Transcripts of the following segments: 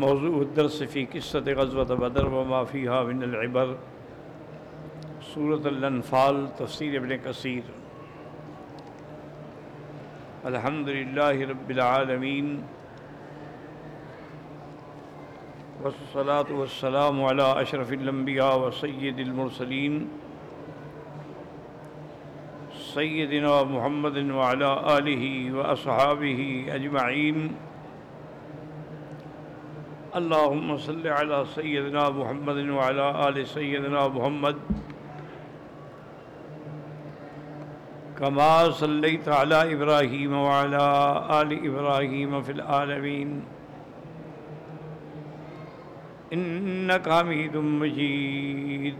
موضوع الدرس في قصة غزوة بدر وما فيها من العبر، سورة الانفال تفسير ابن كثير الحمد لله رب العالمين والصلاة والسلام على أشرف الأنبياء وسيد المرسلين سيدنا محمد وعلى آله وأصحابه أجمعين اللهم صل على سيدنا محمد وعلى آل سيدنا محمد كما صليت على إبراهيم وعلى آل إبراهيم في العالمين إنك حميد مجيد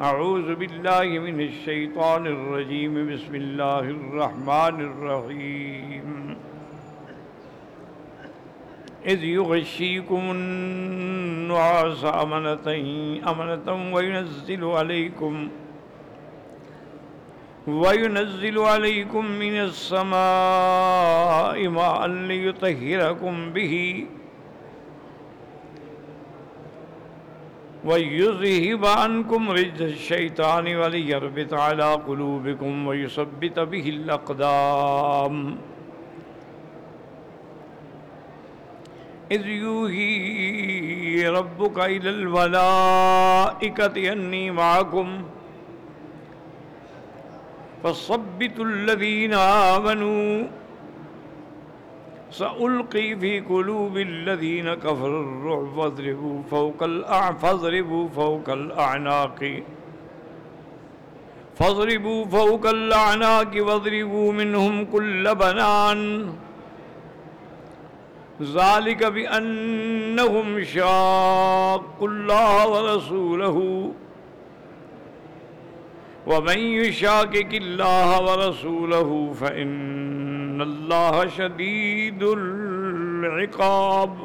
أعوذ بالله من الشيطان الرجيم بسم الله الرحمن الرحيم إذ يغشيكم النعاس أمنة أمنة وينزل عليكم وينزل عليكم من السماء ماء ليطهركم به. ويذهب عنكم رجز الشيطان وليربط على قلوبكم ويثبت به الأقدام. إذ يوهي ربك إلى الملائكة أني معكم. فصبتوا الذين آمنوا. سألقي في قلوب الذين كفروا الرعب فاضربوا فوق الأعناق فاضربوا فوق الأعناق. فاضربوا فوق الأعناق واضربوا منهم كل بنان. ذلك بأنهم شاقوا الله ورسوله. ومن يشاكك الله ورسوله فإن الله شديد العقاب.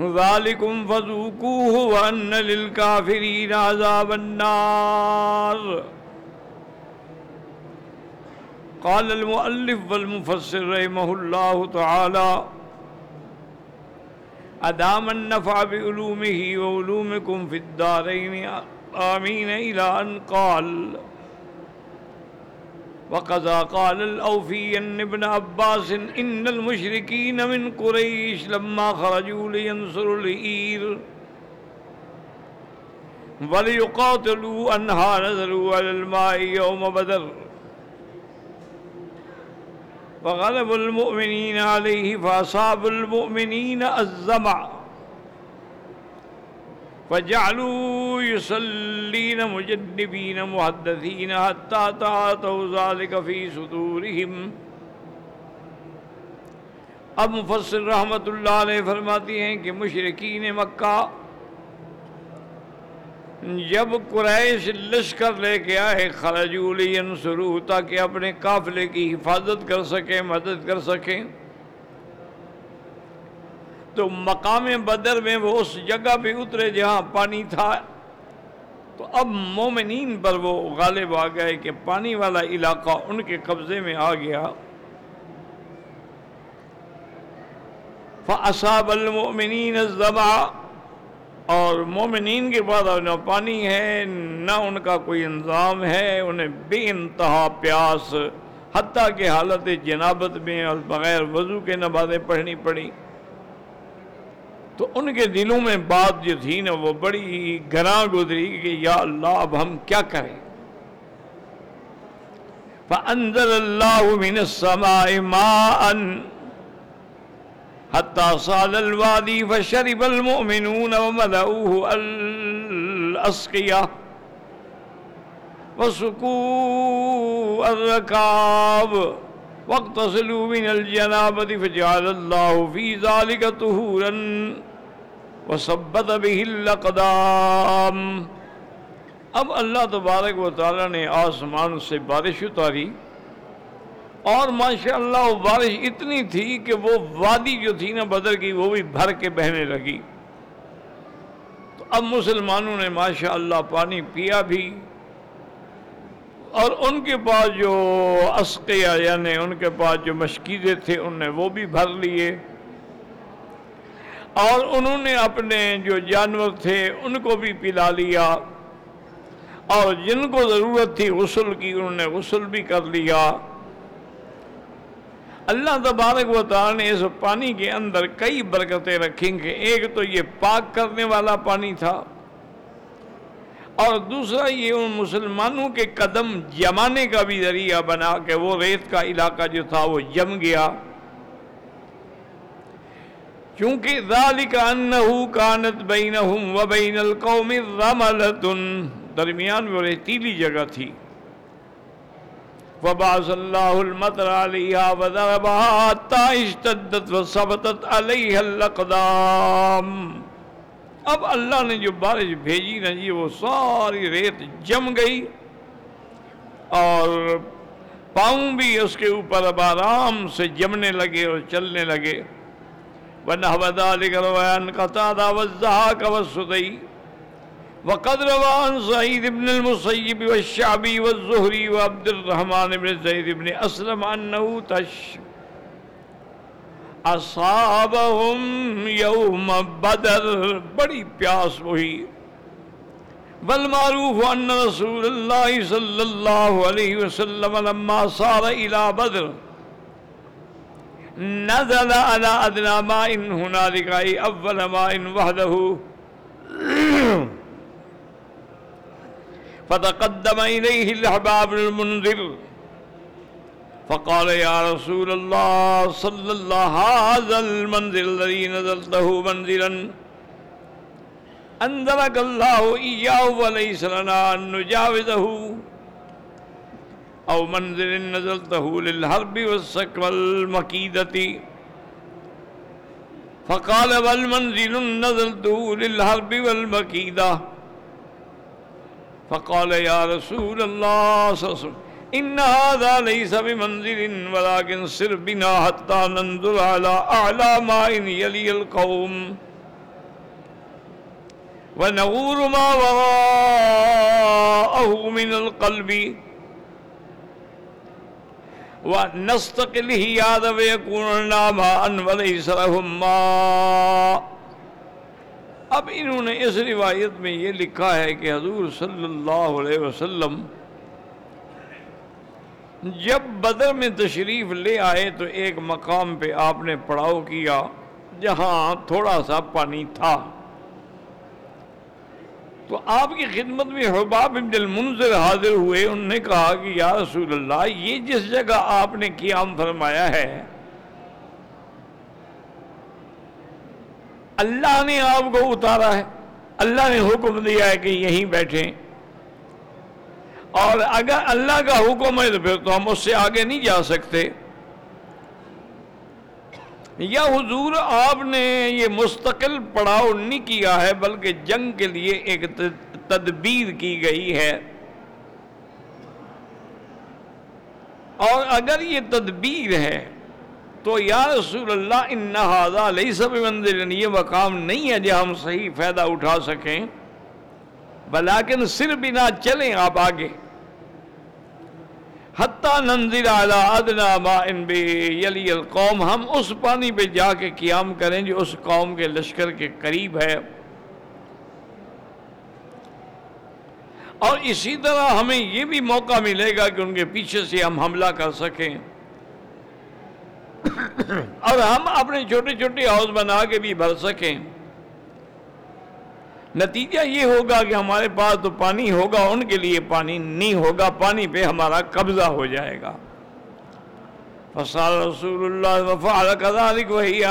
ذلكم فذوقوه وأن للكافرين عذاب النار. قال المؤلف والمفسر رحمه الله تعالى أدام النفع بعلومه وعلومكم في الدارين آمين إلى أن قال وقضى قال الأوفي ابن عباس إن المشركين من قريش لما خرجوا لينصروا الإير وليقاتلوا أنها نزلوا على الماء يوم بدر. وغلب المؤمنين عليه فأصاب المؤمنين الزمع فجعلوا يصلين مجنبين محدثين حتى تعاتوا ذلك في صدورهم. اب مفسر رحمت اللہ علیہ فرماتی ہیں کہ مشرقین مکہ جب قریش لشکر لے کے آئے خرجو لینصرو تاکہ اپنے قافلے کی حفاظت کر سکیں، مدد کر سکیں۔ تو مقام بدر میں وہ اس جگہ پہ اترے جہاں پانی تھا۔ تو اب مومنین پر وہ غالب آ گئے کہ پانی والا علاقہ ان کے قبضے میں آ گیا۔ فَأَصَابَ الْمُؤْمِنِينَ الزَّمَعَ اور مومنین کے بعد نہ پانی ہے، نہ ان کا کوئی انظام ہے، انہیں بے انتہا پیاس، حتیٰ کہ حالت جنابت میں اور بغیر وضو کے نمازیں پڑھنی پڑی تو ان کے دلوں میں بات جو تھی نا، وہ بڑی گراں گزری کہ یا اللہ، اب ہم کیا کریں؟ فَأَنزَلَ اللَّهُ مِنَ السَّمَاءِ مَاءً حتى صال الوادي فشرب المؤمنون وملؤوه الأسقية وسقوا الركاب واقتصلوا من الجنابة فجعل الله في ذلك طهورا وصبت به الأقدام. اب اللہ تبارک و تعالی نے آسمان سے بارش اتاری اور ماشاءاللہ وہ بارش اتنی تھی کہ وہ وادی جو تھی نا بدر کی، وہ بھی بھر کے بہنے لگی۔ تو اب مسلمانوں نے ماشاءاللہ پانی پیا بھی۔ اور ان کے پاس جو اسقیہ یعنی ان کے پاس جو مشکیزے تھے ان نے وہ بھی بھر لیے۔ اور انہوں نے اپنے جو جانور تھے، ان کو بھی پلا لیا۔ اور جن کو ضرورت تھی غسل کی، انہوں نے غسل بھی کر لیا۔ اللہ تبارک و تعالی نے اس پانی کے اندر کئی برکتیں رکھیں گے۔ ایک تو یہ پاک کرنے والا پانی تھا اور دوسرا یہ ان مسلمانوں کے قدم جمانے کا بھی ذریعہ بنا کہ وہ ریت کا علاقہ جو تھا وہ جم گیا۔ چونکہ ذالک انہو کانت بینہم و بین القوم رملت درمیان میں ریتیلی جگہ تھی۔ وبعث اللہ المطر علیہا وضربہا تا اشتدت وصبتت علیہا الاقدام اب اللہ نے جو بارش بھیجی نا جی وہ ساری ریت جم گئی اور پاؤں بھی اس کے اوپر اب آرام سے جمنے لگے اور چلنے لگے. ونحو ذلك روان قطادة والزهاك والسدي. وقد روان سعيد بن المصيب والشعبي والزهري وعبد الرحمن بن زيد بن أسلم أنه تش اصابهم يوم بدر. بڑی پیاس وہی. والمعروف ان رسول الله صلى الله عليه وسلم لما صار الى بدر. نزل على ادنى ماء هنالك اي اول ماء وحده. فتقدم اليه الاحباب المنذر فقال يا رسول الله صلى الله هذا المنزل الذي نزلته منزلا انزلك الله اياه وليس لنا ان نجاوزه أو منزل نزلته للحرب والسك والمكيدة فقال والمنزل نزلته للحرب والمكيدة فقال يا رسول الله صلى الله عليه وسلم، إن هذا ليس بمنزل، ولكن سر بنا حتى ننظر على أعلى ما إن يلي القوم. ونغور ما وراءه من القلب. وَنَسْتَقِلِهِ يَادَ وَيَكُونَ نَامَا أَنْ وَلَيْسَ لَهُمْ مَا اب انہوں نے اس روایت میں یہ لکھا ہے کہ حضور صلی اللہ علیہ وسلم جب بدر میں تشریف لے آئے تو ایک مقام پہ آپ نے پڑاؤ کیا جہاں تھوڑا سا پانی تھا۔ تو آپ کی خدمت میں حباب ابن المنظر حاضر ہوئے، انہوں نے کہا کہ یا رسول اللہ، یہ جس جگہ آپ نے قیام فرمایا ہے اللہ نے آپ کو اتارا ہے۔ اللہ نے حکم دیا ہے کہ یہیں بیٹھیں۔ اور اگر اللہ کا حکم ہے تو پھر تو ہم اس سے آگے نہیں جا سکتے۔ یا حضور، آپ نے یہ مستقل پڑاؤ نہیں کیا ہے، بلکہ جنگ کے لیے ایک تدبیر کی گئی ہے۔ اور اگر یہ تدبیر ہے تو یا رسول اللہ انہذا لیس بمنزل، یہ مقام نہیں ہے جو ہم صحیح فائدہ اٹھا سکیں۔ بلیکن صرف بنا چلیں آپ آگے۔ حتیٰ ننزل علی ادنا ما ان بے یلی القوم، ہم اس پانی پہ جا کے قیام کریں جو اس قوم کے لشکر کے قریب ہے۔ اور اسی طرح ہمیں یہ بھی موقع ملے گا کہ ان کے پیچھے سے ہم حملہ کر سکیں۔ اور ہم اپنے چھوٹے چھوٹے ہاؤس بنا کے بھی بھر سکیں۔ نتیجہ یہ ہوگا کہ ہمارے پاس تو پانی ہوگا، ان کے لیے پانی نہیں ہوگا، پانی پہ ہمارا قبضہ ہو جائے گا۔ فصال رسول اللہ وفعل كذلك وهي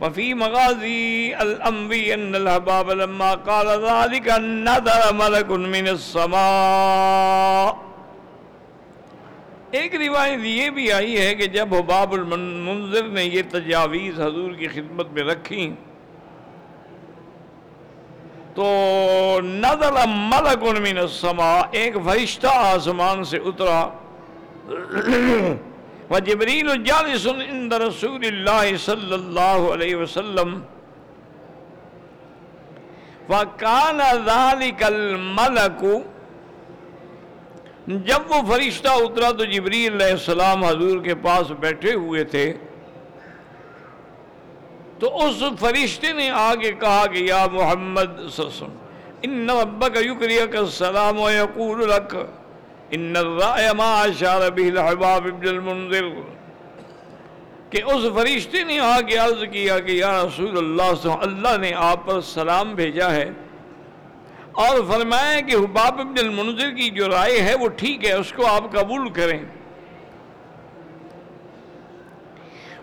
وفي مغازي الانبياء ان الحباب لما قال ذلك نذر ملك من السماء۔ ایک روایت یہ بھی آئی ہے کہ جب حباب المنذر نے یہ تجاویز حضور کی خدمت میں رکھی، تو نظر ملک من السماء، ایک فرشتہ آسمان سے اترا۔ وجبریل جالس عند رسول اللہ صلی اللہ علیہ وسلم۔ وکان ذالک الملک جب وہ فرشتہ اترا تو جبریل علیہ السلام حضور کے پاس بیٹھے ہوئے تھے۔ تو اس فرشتے نے آگے کہا کہ یا محمد ان ربک یکریک السلام و یقول لک، ان الرائے ما اشار به الحباب ابن المنذر۔ کہ اس فرشتے نے آگے عرض کیا کہ یا رسول اللہ اللہ نے آپ پر سلام بھیجا ہے۔ اور فرمایا کہ حباب ابن المنظر کی جو رائے ہے وہ ٹھیک ہے، اس کو آپ قبول کریں۔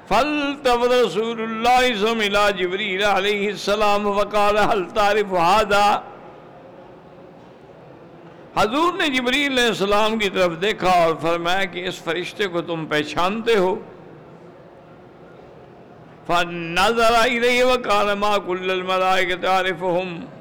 فلتفت رسول اللہ سملا جبریل علیہ السلام وقال حل تعرف هذا؟ حضور نے جبریل علیہ السلام کی طرف دیکھا اور فرمایا کہ اس فرشتے کو تم پہچانتے ہو۔ فنظر الیہ وقال ما كل الملائکہ تعرفهم؟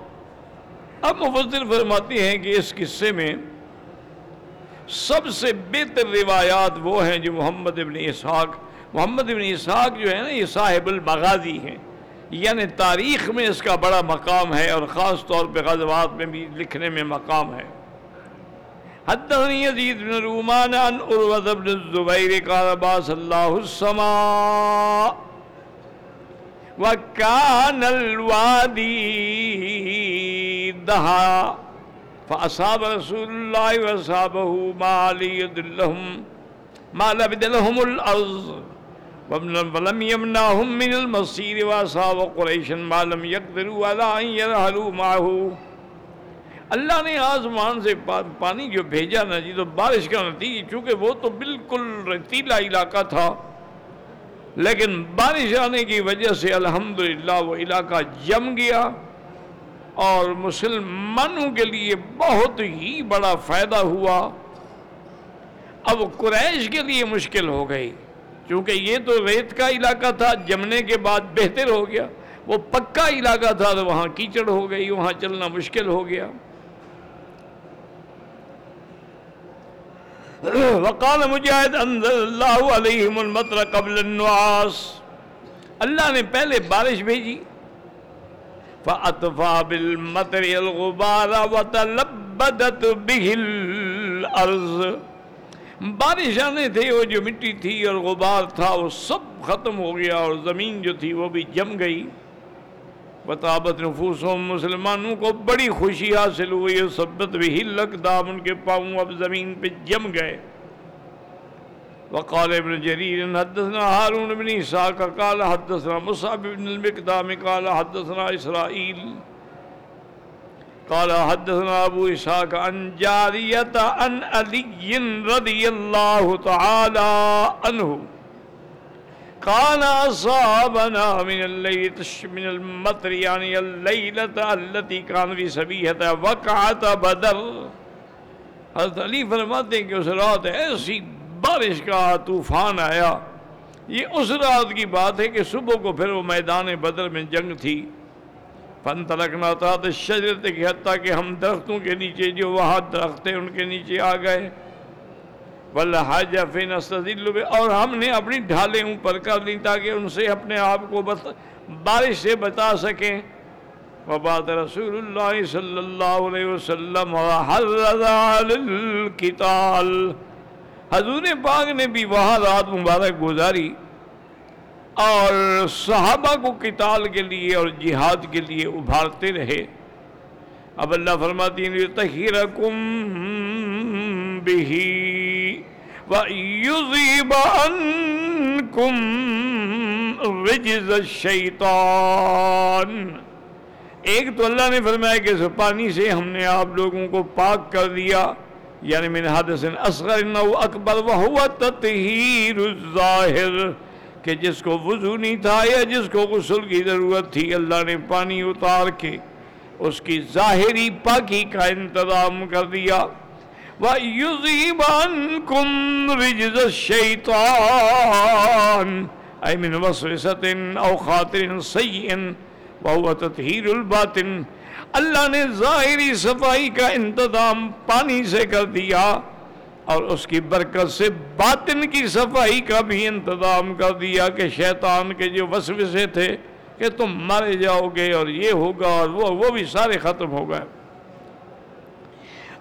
اب مفسر فرماتے ہیں کہ اس قصے میں سب سے بہتر روایات وہ ہیں جو محمد ابن اسحاق محمد ابن اسحاق جو ہے نا، یہ صاحب المغازی ہیں۔ یعنی تاریخ میں اس کا بڑا مقام ہے اور خاص طور پہ غزوات میں بھی لکھنے میں مقام ہے۔ حدثنی یزید بن رومان عن عروت بن الزبیر قال باس اللہ السماء وکان الوادی دہا فاصاب رسول اللہ واصابه ما لید لهم ما لبد لهم الارض ولم يمنعهم من المصير واصاب قريش ما لم يقدروا على ان يرحلوا معه اللہ نے آسمان سے پانی جو بھیجا نا جی تو بارش کا نتیجہ، چونکہ وہ تو بالکل ریتیلا علاقہ تھا، لیکن بارش آنے کی وجہ سے الحمدللہ وہ علاقہ جم گیا۔ اور مسلمانوں کے لیے بہت ہی بڑا فائدہ ہوا۔ اب قریش کے لیے مشکل ہو گئی۔ چونکہ یہ تو ریت کا علاقہ تھا، جمنے کے بعد بہتر ہو گیا۔ وہ پکا علاقہ تھا تو وہاں کیچڑ ہو گئی، وہاں چلنا مشکل ہو گیا۔ وقال مجاہد انزل اللہ علیہم المطر قبل النواس۔ اللہ نے پہلے بارش بھیجی۔ فأطفى بالمطر الغبار وتلبدت به الأرض۔ بارش آنے تھے، وہ جو مٹی تھی اور غبار تھا، وہ سب ختم ہو گیا اور زمین جو تھی، وہ بھی جم گئی۔ بطابت نفوسوں مسلمانوں کو بڑی خوشی حاصل ہوئی سبت بھی ہلک دام ان کے پاؤں اب زمین پہ جم گئے۔ وقال ابن جرير حدثنا هارون بن إسحاق قال حدثنا مصعب بن المقدام قال حدثنا إسرائيل قال حدثنا أبو إسحاق عن جارية عن علي رضي الله تعالى عنه قال أصابنا من الليل من المطر يعني الليلة التي كان في سبيهة وقعت بدر۔ حضرت علی فرماتے ہیں کہ اس رات ایسی بارش کا طوفان آیا۔ یہ اس رات کی بات ہے کہ صبح کو پھر وہ میدان بدر میں جنگ تھی۔ فن تلکنا تھا تو شجرت کی حتیٰ کہ ہم درختوں کے نیچے جو وہاں درخت تھے ان کے نیچے آ گئے۔ والحاجہ فین استدل اور ہم نے اپنی ڈھالیں اوپر کر لی تاکہ ان سے اپنے آپ کو بارش سے بتا سکیں۔ وبات رسول اللہ صلی اللہ علیہ وسلم علی حضور پاک نے بھی وہاں رات مبارک گزاری اور صحابہ کو قتال کے لیے اور جہاد کے لیے ابھارتے رہے۔ اب اللہ فرماتی ہیں تَحِرَكُمْ وَيُذِيبَ عَنْكُمْ رِجْزَ الشَّيْطَانِ ایک تو اللہ نے فرمایا کہ اس پانی سے ہم نے آپ لوگوں کو پاک کر دیا۔ یعنی من حدث اصغر انہو اکبر وہو تطہیر الظاہر، کہ جس کو وضو نہیں تھا یا جس کو غسل کی ضرورت تھی، اللہ نے پانی اتار کے اس کی ظاہری پاکی کا انتظام کر دیا۔ وَيُذِيبَ رِجْزَ الشَّيْطَانِ أي من وسوسة أو خاطر سيء وهو تطهير الباطن۔ اللہ نے ظاہری صفائی کا انتظام پانی سے کر دیا اور اس کی برکت سے باطن کی صفائی کا بھی انتظام کر دیا کہ شیطان کے جو وسوسے تھے کہ تم مارے جاؤ گے اور یہ ہوگا اور وہ وہ بھی سارے ختم ہو گئے۔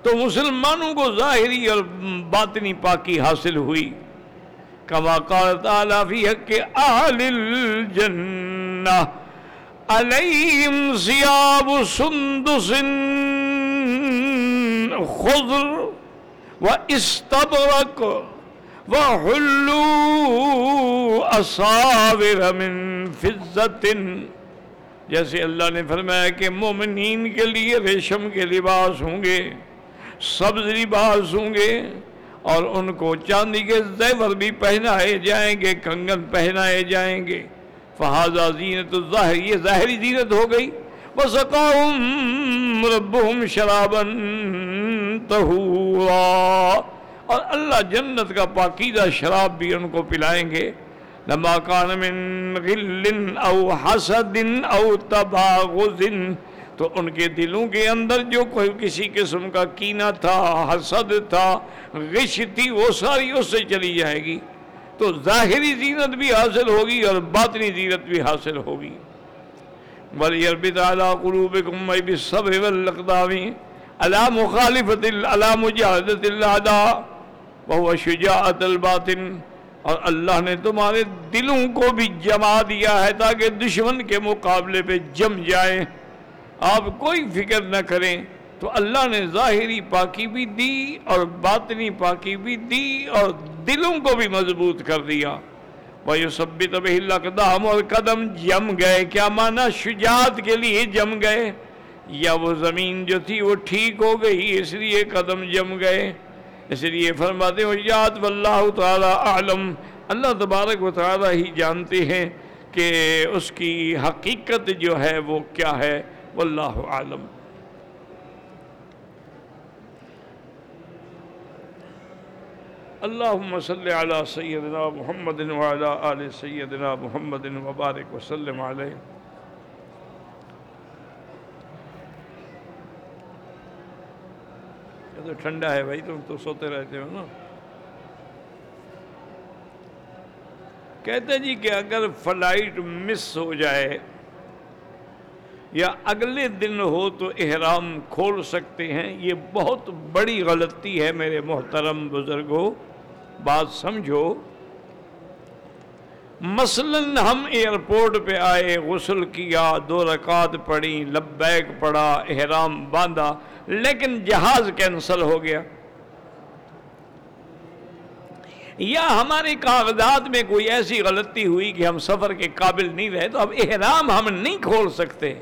تو مسلمانوں کو ظاہری اور باطنی پاکی حاصل ہوئی۔ کما قال تعالیٰ فی حق اہل الجنہ۔ علیہم سیاب سندس خضر و استبرک و حلو اصابر من فزت جیسے اللہ نے فرمایا کہ مومنین کے لیے ریشم کے لباس ہوں گے، سبز لباس ہوں گے، اور ان کو چاندی کے زیور بھی پہنائے جائیں گے، کنگن پہنائے جائیں گے۔ فہذا زینت الظاہر یہ ظاہری زینت ہو گئی۔ وَسَقَاهُمْ رَبُّهُمْ شَرَابًا طَهُورًا۔ اور اللہ جنت کا پاکیزہ شراب بھی ان کو پلائیں گے۔ لما کان من غل او حسد او تباغض تو ان کے دلوں کے اندر جو کوئی کسی قسم کا کینہ تھا، حسد تھا، غش تھی، وہ ساری اس سے چلی جائے گی۔ تو ظاہری زینت بھی حاصل ہوگی اور باطنی زینت بھی حاصل ہوگی۔ وَلِيَرْبِتَ عَلَىٰ قُلُوبِكُمْ وَيْ بِالصَّبْرِ وَالْلَقْدَامِ عَلَىٰ مُخَالِفَةِ عَلَىٰ مُجَاهَدَةِ الْعَدَىٰ وَهُوَ شُجَاعَةَ الْبَاطِنِ اور اللہ نے تمہارے دلوں کو بھی جما دیا ہے تاکہ دشمن کے مقابلے پہ جم جائیں۔ آپ کوئی فکر نہ کریں۔ تو اللہ نے ظاہری پاکی بھی دی اور باطنی پاکی بھی دی اور دلوں کو بھی مضبوط کر دیا۔ بھائی سب وَيُسَبِّتَ بِهِ الْأَقْدَامُ اور قدم جم گئے۔ کیا معنی شجاعت کے لیے جم گئے۔ یا وہ زمین جو تھی وہ ٹھیک ہو گئی، اس لیے قدم جم گئے۔ اس لیے فرماتے ہیں یاد واللہ تعالی اعلم اللہ تبارک و تعالی ہی جانتے ہیں کہ اس کی حقیقت جو ہے وہ کیا ہے۔ واللہ عالم اللهم صل على سيدنا محمد وعلى آل سيدنا محمد وبارك وسلم عليه یہ تو ٹھنڈا ہے بھائی، تم تو سوتے رہتے ہو نا۔ کہتے جی کہ اگر فلائٹ مس ہو جائے یا اگلے دن ہو تو احرام کھول سکتے ہیں، یہ بہت بڑی غلطی ہے میرے محترم بزرگوں۔ بات سمجھو، مثلا ہم ایئرپورٹ پہ آئے، غسل کیا، دو رکعت پڑھی، لبیک پڑھا، احرام باندھا، لیکن جہاز کینسل ہو گیا۔ یا ہمارے کاغذات میں کوئی ایسی غلطی ہوئی کہ ہم سفر کے قابل نہیں رہے، تو اب احرام ہم نہیں کھول سکتے۔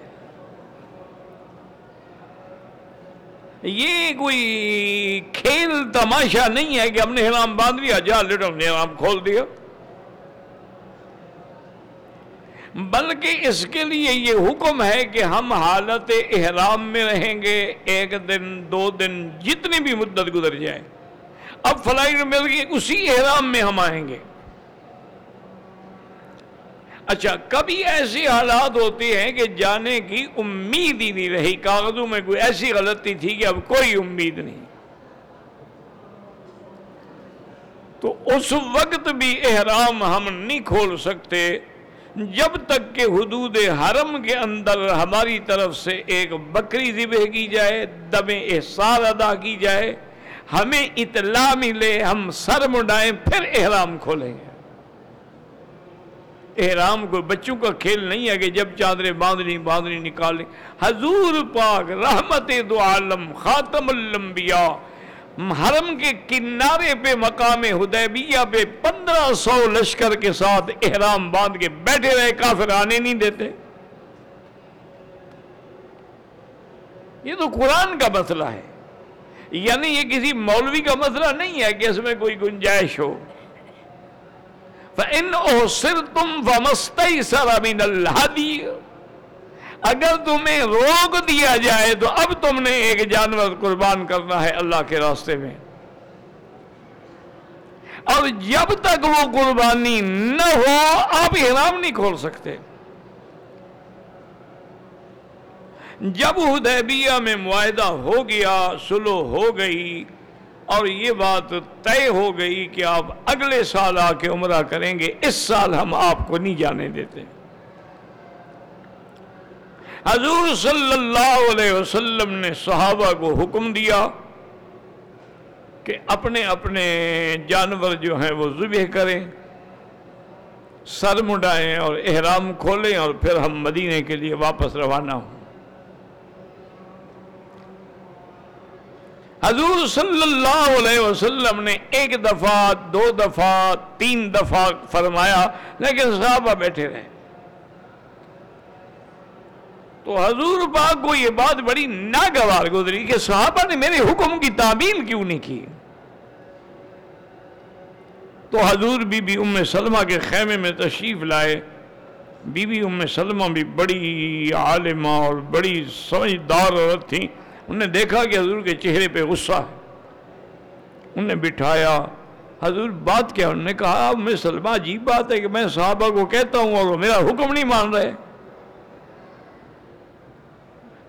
یہ کوئی کھیل تماشا نہیں ہے کہ ہم نے حرام باندھ لیا، جا لیٹو نے حرام کھول دیا۔ بلکہ اس کے لیے یہ حکم ہے کہ ہم حالت احرام میں رہیں گے، ایک دن، دو دن، جتنی بھی مدت گزر جائے۔ اب فلائٹ مل گئی، اسی احرام میں ہم آئیں گے۔ اچھا کبھی ایسی حالات ہوتے ہیں کہ جانے کی امید ہی نہیں رہی، کاغذوں میں کوئی ایسی غلطی تھی کہ اب کوئی امید نہیں۔ تو اس وقت بھی احرام ہم نہیں کھول سکتے، جب تک کہ حدود حرم کے اندر ہماری طرف سے ایک بکری ذبح کی جائے، دم احسار ادا کی جائے، ہمیں اطلاع ملے، ہم سر مڈائیں، پھر احرام کھولیں۔ گے احرام کو بچوں کا کھیل نہیں ہے کہ جب چادریں باندھنی باندھنی نکالیں حضور پاک رحمت دو عالم، خاتم الانبیاء۔ حرم کے کنارے پہ، مقام حدیبیہ پہ پندرہ سو لشکر کے ساتھ احرام باندھ کے بیٹھے رہے، کافر آنے نہیں دیتے۔ یہ تو قرآن کا مسئلہ ہے۔ یعنی یہ کسی مولوی کا مسئلہ نہیں ہے کہ اس میں کوئی گنجائش ہو۔ فَإِنْ أُحْسِرْتُمْ فَمَسْتَيْسَرَ مِنَ الْحَدِيِّ اگر تمہیں روک دیا جائے تو اب تم نے ایک جانور قربان کرنا ہے اللہ کے راستے میں۔ اور جب تک وہ قربانی نہ ہو، آپ احرام نہیں کھول سکتے۔ جب حدیبیہ میں معاہدہ ہو گیا سلو ہو گئی اور یہ بات طے ہو گئی کہ آپ اگلے سال آ کے عمرہ کریں گے، اس سال ہم آپ کو نہیں جانے دیتے۔ حضور صلی اللہ علیہ وسلم نے صحابہ کو حکم دیا کہ اپنے اپنے جانور جو ہیں وہ ذبح کریں، سر مڈائیں اور احرام کھولیں اور پھر ہم مدینے کے لیے واپس روانہ ہوں۔ حضور صلی اللہ علیہ وسلم نے ایک دفعہ، دو دفعہ، تین دفعہ فرمایا، لیکن صحابہ بیٹھے رہے۔ تو حضور پاک کو یہ بات بڑی ناگوار گزری کہ صحابہ نے میرے حکم کی تعمیل کیوں نہیں کی؟ تو حضور بی بی ام سلمہ کے خیمے میں تشریف لائے۔ بی بی ام سلمہ بھی بڑی عالمہ اور بڑی سمجھدار عورت تھیں۔ انہوں نے دیکھا کہ حضور کے چہرے پہ غصہ ہے۔ انہوں نے بٹھایا۔ حضور بات کیا، انہوں نے کہا میں سلمہ عجیب بات ہے کہ میں صحابہ کو کہتا ہوں اور وہ میرا حکم نہیں مان رہے۔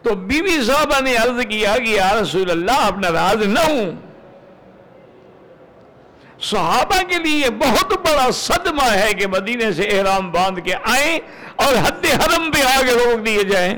تو بی بی صحابہ نے عرض کیا کہ یا رسول اللہ آپ ناراض نہ ہوں۔ صحابہ کے لیے بہت بڑا صدمہ ہے کہ مدینے سے احرام باندھ کے آئیں اور حد حرم پہ آگے روک دیے جائیں۔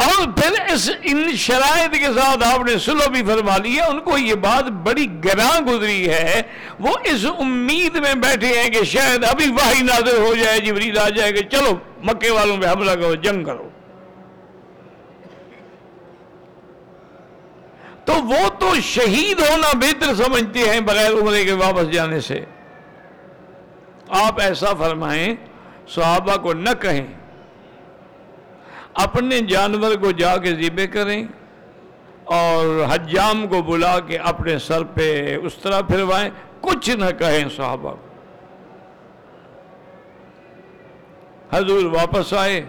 اور پھر اس ان شرائط کے ساتھ آپ نے سلو بھی فرما لیا ان کو یہ بات بڑی گراں گزری ہے۔ وہ اس امید میں بیٹھے ہیں کہ شاید ابھی واہی نازل ہو جائے، جبریل آ جائے کہ چلو مکے والوں پہ حملہ کرو، جنگ کرو۔ تو وہ تو شہید ہونا بہتر سمجھتے ہیں بغیر عمرے کے واپس جانے سے۔ آپ ایسا فرمائیں، صحابہ کو نہ کہیں۔ اپنے جانور کو جا کے ذبح کریں اور حجام کو بلا کے اپنے سر پہ اس طرح پھروائیں۔ کچھ نہ کہیں صحابہ حضور واپس آئے،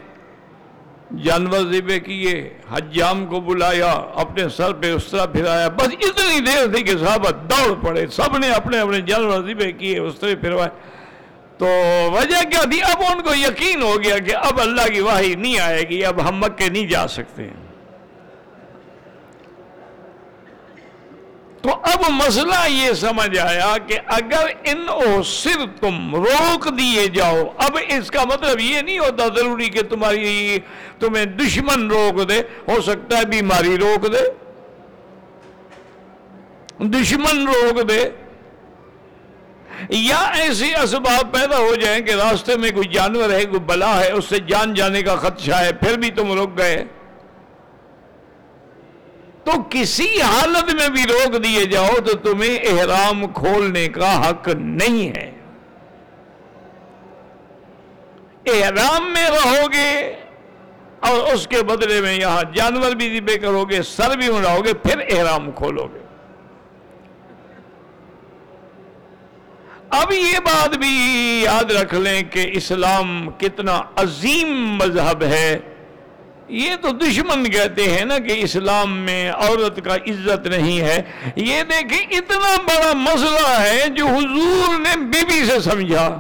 جانور ذبح کیے، حجام کو بلایا، اپنے سر پہ اس طرح پھرایا۔ بس اتنی دیر تھی کہ صحابہ دوڑ پڑے۔ سب نے اپنے اپنے جانور ذبح کیے، اس طرح پھروائے۔ تو وجہ کیا تھی؟ اب ان کو یقین ہو گیا کہ اب اللہ کی واہی نہیں آئے گی، اب ہم مکے نہیں جا سکتے۔ تو اب مسئلہ یہ سمجھ آیا کہ اگر ان صرف تم روک دیے جاؤ، اب اس کا مطلب یہ نہیں ہوتا ضروری کہ تمہاری تمہیں دشمن روک دے، ہو سکتا ہے بیماری روک دے۔ دشمن روک دے۔ یا ایسی اسباب پیدا ہو جائیں کہ راستے میں کوئی جانور ہے، کوئی بلا ہے، اس سے جان جانے کا خدشہ ہے، پھر بھی تم رک گئے۔ تو کسی حالت میں بھی روک دیے جاؤ تو تمہیں احرام کھولنے کا حق نہیں ہے۔ احرام میں رہو گے اور اس کے بدلے میں یہاں جانور بھی ذبے کرو گے، سر بھی اڑاؤ گے، پھر احرام کھولو گے۔ اب یہ بات بھی یاد رکھ لیں کہ اسلام کتنا عظیم مذہب ہے۔ یہ تو دشمن کہتے ہیں نا کہ اسلام میں عورت کا عزت نہیں ہے۔ یہ دیکھیں اتنا بڑا مسئلہ ہے جو حضور نے بی بی سے سمجھا۔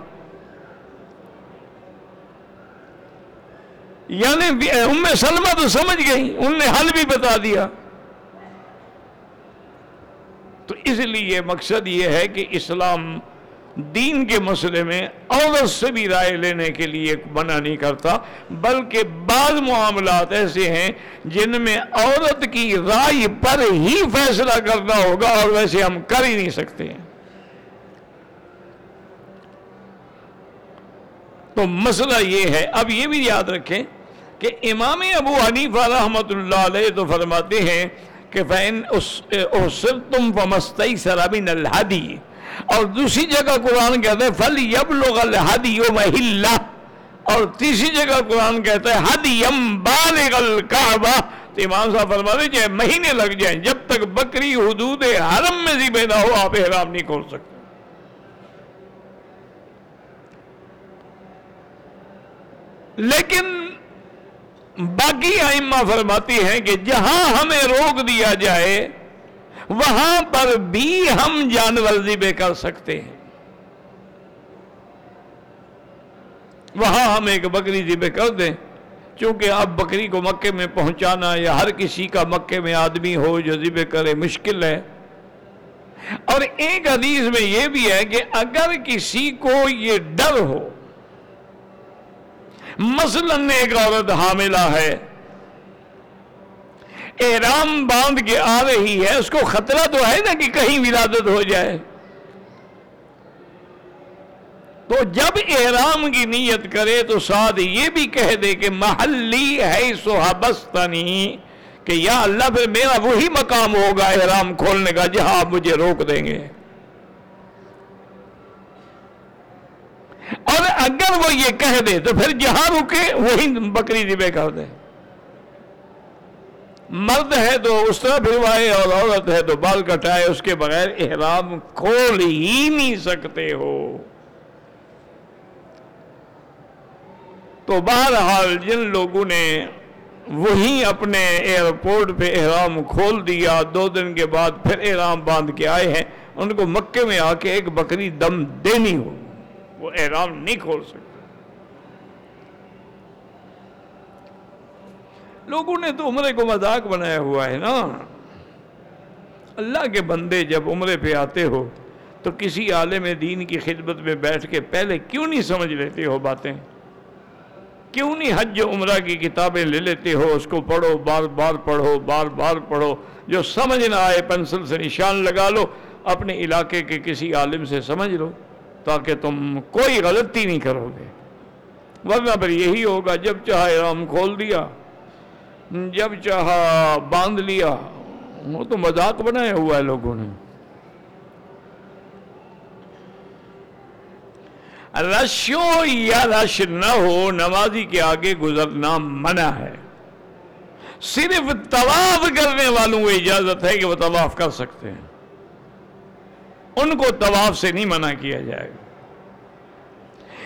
یعنی ام سلمہ تو سمجھ گئی، ان نے حل بھی بتا دیا۔ تو اس لیے مقصد یہ ہے کہ اسلام دین کے مسئلے میں عورت سے بھی رائے لینے کے لیے منع نہیں کرتا، بلکہ بعض معاملات ایسے ہیں جن میں عورت کی رائے پر ہی فیصلہ کرنا ہوگا اور ویسے ہم کر ہی نہیں سکتے۔ ہیں تو مسئلہ یہ ہے، اب یہ بھی یاد رکھیں کہ امام ابو حنیفہ رحمۃ اللہ علیہ تو فرماتے ہیں کہ فین اس تم فمستی سرابن الحدی اور دوسری جگہ قرآن کہتا ہے فل یب لوگ الحدی اور تیسری جگہ قرآن کہتا ہے حد یم بالغ الکعبہ تو امام صاحب فرما دے چاہے مہینے لگ جائیں، جب تک بکری حدود حرم میں ذبح نہ ہو، آپ احرام نہیں کھول سکتے۔ لیکن باقی ائمہ فرماتی ہیں کہ جہاں ہمیں روک دیا جائے وہاں پر بھی ہم جانور ذبح کر سکتے ہیں۔ وہاں ہم ایک بکری ذبح کر دیں۔ چونکہ اب بکری کو مکے میں پہنچانا یا ہر کسی کا مکے میں آدمی ہو جو ذبح کرے مشکل ہے۔ اور ایک حدیث میں یہ بھی ہے کہ اگر کسی کو یہ ڈر ہو، مثلا ایک عورت حاملہ ہے۔ احرام باندھ کے آ رہی ہے، اس کو خطرہ تو ہے نا کہ کہیں ولادت ہو جائے۔ تو جب احرام کی نیت کرے تو ساتھ یہ بھی کہہ دے کہ محلی ہے سوہبستنی کہ یا اللہ، پھر میرا وہی مقام ہوگا احرام کھولنے کا، جہاں آپ مجھے روک دیں گے۔ اور اگر وہ یہ کہہ دے تو پھر جہاں رکے، وہی بکری ذبح کر دے۔ مرد ہے تو اس طرح پھروائے اور عورت ہے تو بال کٹائے، اس کے بغیر احرام کھول ہی نہیں سکتے ہو۔ تو بہرحال جن لوگوں نے وہی اپنے ایئرپورٹ پہ احرام کھول دیا، دو دن کے بعد پھر احرام باندھ کے آئے ہیں، ان کو مکے میں آ کے ایک بکری دم دینی ہو، وہ احرام نہیں کھول سکتے۔ لوگوں نے تو عمرے کو مذاق بنایا ہوا ہے نا۔ اللہ کے بندے جب عمرے پہ آتے ہو تو کسی عالم دین کی خدمت میں بیٹھ کے پہلے کیوں نہیں سمجھ لیتے ہو باتیں؟ کیوں نہیں حج عمرہ کی کتابیں لے لیتے ہو؟ اس کو پڑھو، بار بار پڑھو، بار بار پڑھو۔ جو سمجھ نہ آئے، پنسل سے نشان لگا لو۔ اپنے علاقے کے کسی عالم سے سمجھ لو تاکہ تم کوئی غلطی نہیں کرو گے۔ ورنہ پھر یہی ہوگا، جب چاہے رام کھول دیا۔ جب چاہا، باندھ لیا۔ وہ تو مذاق بنایا ہوا ہے لوگوں نے۔ رش ہو یا رش نہ ہو، نمازی کے آگے گزرنا منع ہے۔ صرف طواف کرنے والوں کو اجازت ہے کہ وہ طواف کر سکتے ہیں۔ ان کو طواف سے نہیں منع کیا جائے گا۔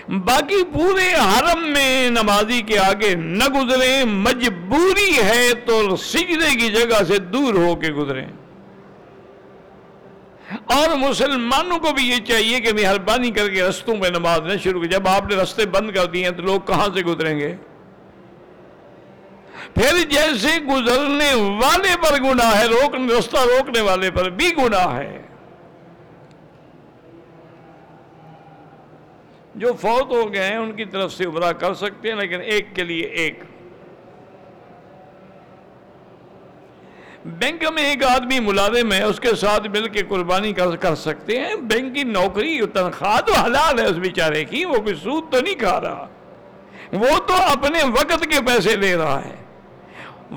باقی پورے حرم میں نمازی کے آگے نہ گزرے، مجبوری ہے تو سجدے کی جگہ سے دور ہو کے گزریں۔ اور مسلمانوں کو بھی یہ چاہیے کہ مہربانی کر کے رستوں پہ نماز نہ شروع کی جب آپ نے رستے بند کر دیے تو لوگ کہاں سے گزریں گے؟ پھر جیسے گزرنے والے پر گناہ ہے روک رستہ روکنے والے پر بھی گناہ ہے۔ جو فوت ہو گئے ہیں ان کی طرف سے عمرہ کر سکتے ہیں، لیکن ایک کے لیے ایک۔ بینک میں ایک آدمی ملازم ہے، اس کے ساتھ مل کے قربانی کر سکتے ہیں۔ بینک کی نوکری تنخواہ تو حلال ہے، اس بیچارے کی، وہ کوئی سود تو نہیں کھا رہا۔ وہ تو اپنے وقت کے پیسے لے رہا ہے۔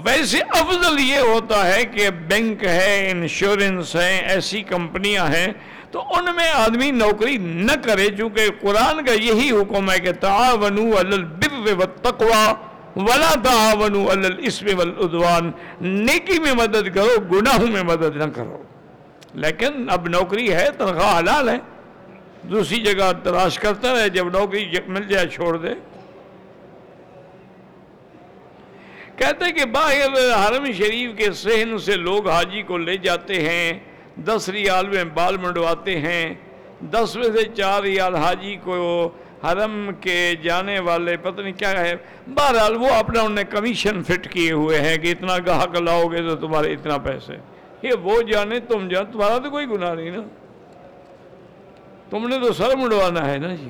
ویسے افضل یہ ہوتا ہے کہ بینک ہے، انشورنس ہے، ایسی کمپنیاں ہیں تو ان میں آدمی نوکری نہ کرے، چونکہ قرآن کا یہی حکم ہے کہ تعاونوا علی البر والتقوی ولا تعاونوا علی الاسم والعدوان۔ نیکی میں مدد کرو، گناہوں میں مدد نہ کرو۔ لیکن اب نوکری ہے، تنخواہ حلال ہے۔ دوسری جگہ تلاش کرتا رہے، جب نوکری مل جائے چھوڑ دے۔ کہتے کہ باہر حرم شریف کے سہن سے لوگ حاجی کو لے جاتے ہیں۔ دس ریال میں بال منڈواتے ہیں۔ دس میں سے چار ریال حاجی کو حرم کے جانے والے، پتہ نہیں کیا ہے۔ بہرحال وہ اپنا انہیں کمیشن فٹ کیے ہوئے ہیں کہ اتنا گاہک لاؤ گے تو تمہارے اتنا پیسے۔ یہ وہ جانے، تم جان تمہارا تو کوئی گناہ نہیں نا۔ تم نے تو سر منڈوانا ہے نا جی۔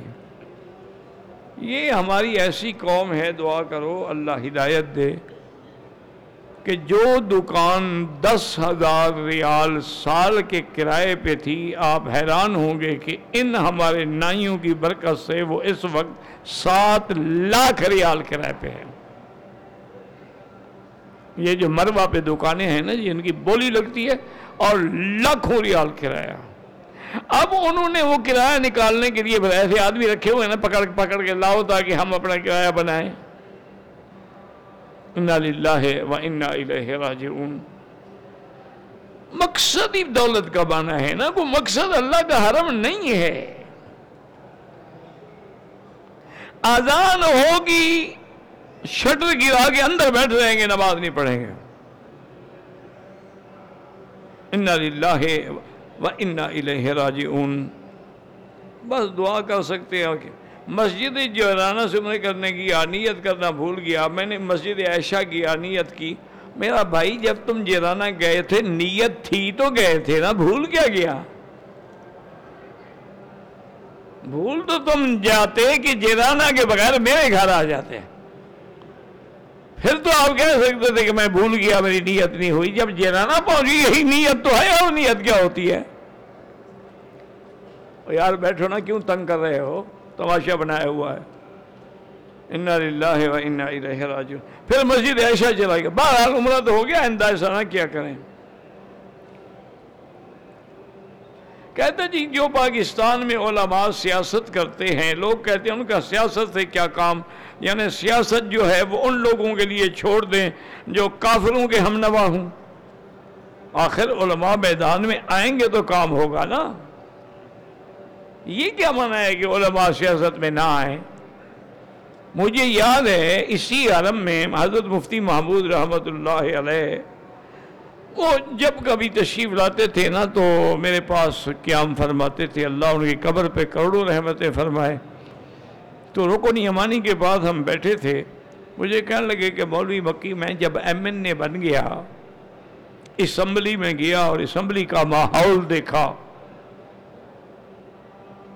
یہ ہماری ایسی قوم ہے، دعا کرو، اللہ ہدایت دے۔ کہ جو دکان دس ہزار ریال سال کے کرائے پہ تھی، آپ حیران ہوں گے کہ ان ہمارے نائیوں کی برکت سے وہ اس وقت سات لاکھ ریال کرائے پہ ہے یہ جو مروا پہ دکانیں ہیں نا جی ان کی بولی لگتی ہے اور لاکھوں ریال کرایہ۔ اب انہوں نے وہ کرایہ نکالنے کے لیے ایسے آدمی رکھے ہوئے ہیں نا، پکڑ پکڑ کے لاؤ تاکہ ہم اپنا کرایہ بنائیں۔ و راجعون۔ مقصد ہی دولت کا بانا ہے نا وہ مقصد اللہ کا حرم نہیں ہے۔ آزان ہوگی، شٹر گرا کے اندر بیٹھ رہیں گے، نماز نہیں پڑھیں گے۔ ان اللہ و انا الہ راجعون۔ بس دعا کر سکتے ہیں کہ مسجد جوہرانہ سے میں کرنے کی آنیت کرنا بھول گیا۔ میں نے مسجد عائشہ کی آنیت کی۔ میرا بھائی جب تم جیرانہ گئے تھے، نیت تھی تو گئے تھے نا؟ بھول کیا گیا؟ بھول تو تم جاتے کہ جیرانہ کے بغیر میرے گھر آ جاتے۔ پھر تو آپ کہہ سکتے تھے کہ میں بھول گیا، میری نیت نہیں ہوئی۔ جب جیرانہ پہنچی، یہی نیت تو ہے، اور نیت کیا ہوتی ہے؟ یار بیٹھو نا، کیوں تنگ کر رہے ہو؟ تماشا بنایا ہوا ہے۔ و الیہ راجعون۔ پھر مسجد عائشہ چلا گیا۔ بہرحال عمرہ تو ہو گیا آئندہ ایسا نہ کیا کریں۔ کہتے جی جو پاکستان میں علماء سیاست کرتے ہیں، لوگ کہتے ہیں ان کا سیاست سے کیا کام؟ یعنی سیاست جو ہے وہ ان لوگوں کے لیے چھوڑ دیں جو کافروں کے ہم نوا ہوں۔ آخر علماء میدان میں آئیں گے تو کام ہوگا نا۔ یہ کیا منع ہے کہ علماء سیاست میں نہ آئیں؟ مجھے یاد ہے اسی عالم میں حضرت مفتی محمود رحمت اللہ علیہ وہ جب کبھی تشریف لاتے تھے نا تو میرے پاس قیام فرماتے تھے، اللہ ان کی قبر پہ کروڑوں رحمتیں فرمائے۔ تو رکنی امانی کے بعد ہم بیٹھے تھے۔ مجھے کہنے لگے کہ مولوی مکی، میں جب ایم این اے بن گیا، اسمبلی میں گیا اور اسمبلی کا ماحول دیکھا۔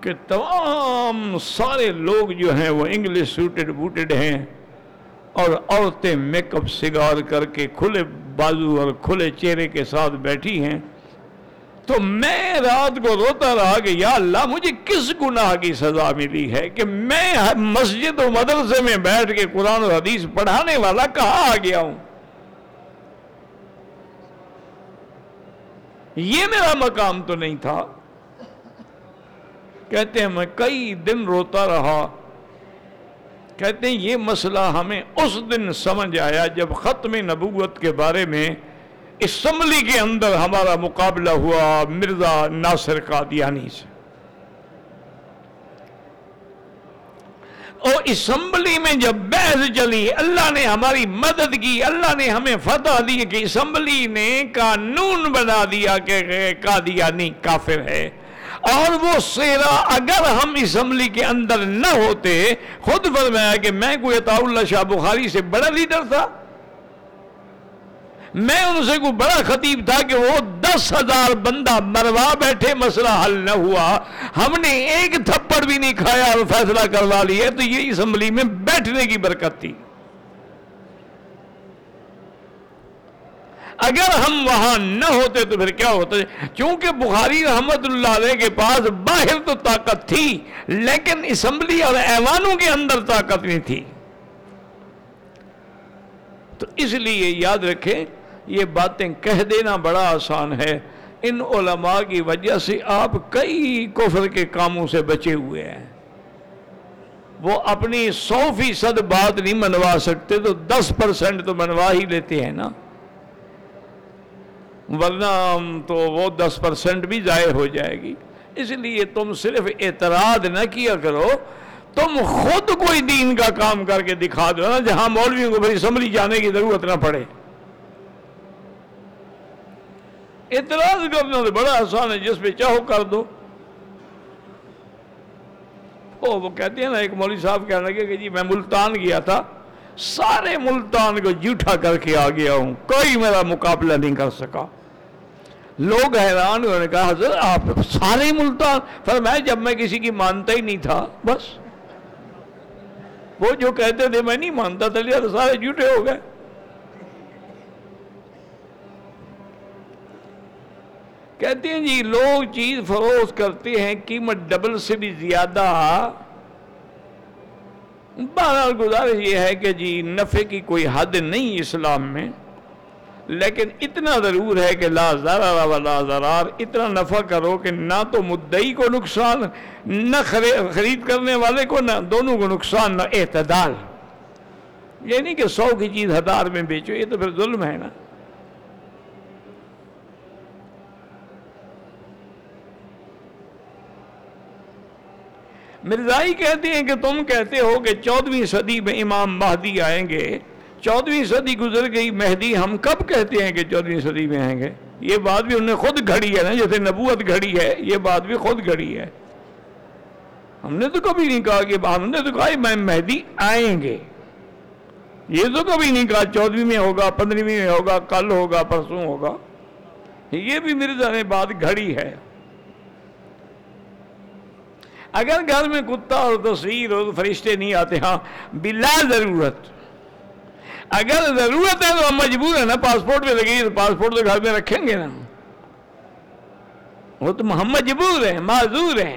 کہ تمام سارے لوگ جو ہیں وہ انگلش سوٹڈ بوٹڈ ہیں اور عورتیں میک اپ سگار کر کے کھلے بازو اور کھلے چہرے کے ساتھ بیٹھی ہیں۔ تو میں رات کو روتا رہا کہ یا اللہ مجھے کس گناہ کی سزا ملی ہے کہ میں مسجد و مدرسے میں بیٹھ کے قرآن و حدیث پڑھانے والا کہاں آ گیا ہوں؟ یہ میرا مقام تو نہیں تھا۔ کہتے ہیں میں کئی دن روتا رہا۔ کہتے ہیں یہ مسئلہ ہمیں اس دن سمجھ آیا جب ختم نبوت کے بارے میں اسمبلی کے اندر ہمارا مقابلہ ہوا مرزا ناصر قادیانی سے۔ اور اسمبلی میں جب بحث چلی، اللہ نے ہماری مدد کی، اللہ نے ہمیں فتح دی کہ اسمبلی نے قانون بنا دیا کہ قادیانی کافر ہے۔ اور وہ سیرا اگر ہم اسمبلی کے اندر نہ ہوتے، خود فرمایا کہ میں کوئی عطا اللہ شاہ بخاری سے بڑا لیڈر تھا۔ میں ان سے کوئی بڑا خطیب تھا کہ وہ دس ہزار بندہ مروا بیٹھے، مسئلہ حل نہ ہوا۔ ہم نے ایک تھپڑ بھی نہیں کھایا اور فیصلہ کروا لیا۔ تو یہ اسمبلی میں بیٹھنے کی برکت تھی۔ اگر ہم وہاں نہ ہوتے تو پھر کیا ہوتا چونکہ بخاری رحمت اللہ علیہ کے پاس باہر تو طاقت تھی، لیکن اسمبلی اور ایوانوں کے اندر طاقت نہیں تھی۔ تو اس لیے یاد رکھیں، یہ باتیں کہہ دینا بڑا آسان ہے۔ ان علماء کی وجہ سے آپ کئی کفر کے کاموں سے بچے ہوئے ہیں۔ وہ اپنی سو فیصد بات نہیں منوا سکتے، تو دس پرسنٹ تو منوا ہی لیتے ہیں نا۔ ورنہ تو وہ دس پرسنٹ بھی ضائع ہو جائے گی۔ اس لیے تم صرف اعتراض نہ کیا کرو، تم خود کوئی دین کا کام کر کے دکھا دو نا، جہاں مولویوں کو بھائی سمری جانے کی ضرورت نہ پڑے۔ اعتراض کرنا تو بڑا آسان ہے، جس پہ چاہو کر دو۔ وہ کہتے ہیں نا، ایک مولوی صاحب کہنے لگے کہ جی میں ملتان گیا تھا۔ سارے ملتان کو جھوٹا کر کے آ گیا ہوں۔ کوئی میرا مقابلہ نہیں کر سکا۔ لوگ حیران انہوں نے کہا، حضرت، آپ سارے ملتان فرمایا، جب میں کسی کی مانتا ہی نہیں تھا، بس۔ وہ جو کہتے تھے، میں نہیں مانتا تھا، لیا تو سارے جھوٹے ہو گئے۔ کہتے ہیں جی لوگ چیز فروخت کرتے ہیں، قیمت ڈبل سے بھی زیادہ بہرحال گزارش یہ ہے کہ جی نفع کی کوئی حد نہیں اسلام میں، لیکن اتنا ضرور ہے کہ لا ضرر و لا ضرار، اتنا نفع کرو کہ نہ تو مدعی کو نقصان، نہ خرید کرنے والے کو نہ، دونوں کو نقصان، نہ اعتدال۔ یہ نہیں کہ سو کی چیز ہزار میں بیچو، یہ تو پھر ظلم ہے نا۔ مرزائی کہتے ہیں کہ تم کہتے ہو کہ چودویں صدی میں امام مہدی آئیں گے۔ چودہویں صدی گزر گئی، مہدی ہم کب کہتے ہیں کہ چودہویں صدی میں آئیں گے؟ یہ بات بھی انہوں نے خود گھڑی ہے نا، جیسے نبوت گھڑی ہے، یہ بات بھی خود گھڑی ہے۔ ہم نے تو کبھی نہیں کہا کہ ہم نے تو کہا میں مہدی آئیں گے۔ یہ تو کبھی نہیں کہا چودہویں میں ہوگا، پندرہویں میں ہوگا، کل ہوگا، پرسوں ہوگا۔ یہ بھی مرزا نے بات گھڑی ہے۔ اگر گھر میں کتا اور تصویر اور فرشتے نہیں آتے ہاں بلا ضرورت۔ اگر ضرورت ہے تو ہم مجبور ہیں نا، پاسپورٹ میں لگے تو پاسپورٹ تو گھر میں رکھیں گے نا۔ وہ تو ہم مجبور ہیں، معذور ہیں۔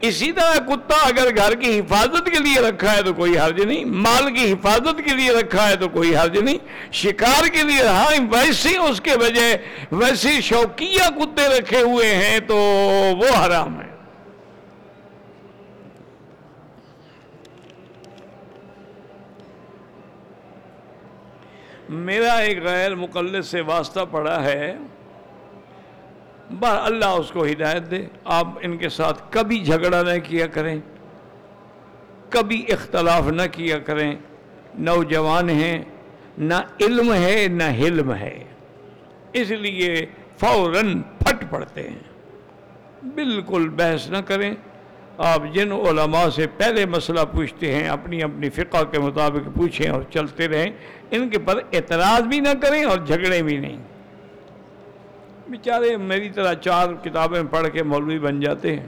اسی طرح کتا اگر گھر کی حفاظت کے لیے رکھا ہے تو کوئی حرج نہیں، مال کی حفاظت کے لیے رکھا ہے تو کوئی حرج نہیں۔ شکار کے لیے ہاں ویسے اس کے وجہ ویسے شوقیہ کتے رکھے ہوئے ہیں تو وہ حرام ہے۔ میرا ایک غیر مقلد سے واسطہ پڑا ہے۔ بار اللہ اس کو ہدایت دے۔ آپ ان کے ساتھ کبھی جھگڑا نہ کیا کریں۔ کبھی اختلاف نہ کیا کریں۔ نوجوان ہیں، نہ علم ہے، نہ حلم ہے۔ اس لیے فوراً پھٹ پڑتے ہیں۔ بالکل بحث نہ کریں۔ آپ جن علماء سے پہلے مسئلہ پوچھتے ہیں، اپنی اپنی فقہ کے مطابق پوچھیں اور چلتے رہیں، ان کے پر اعتراض بھی نہ کریں اور جھگڑے بھی نہیں۔ بیچارے میری طرح چار کتابیں پڑھ کے مولوی بن جاتے ہیں۔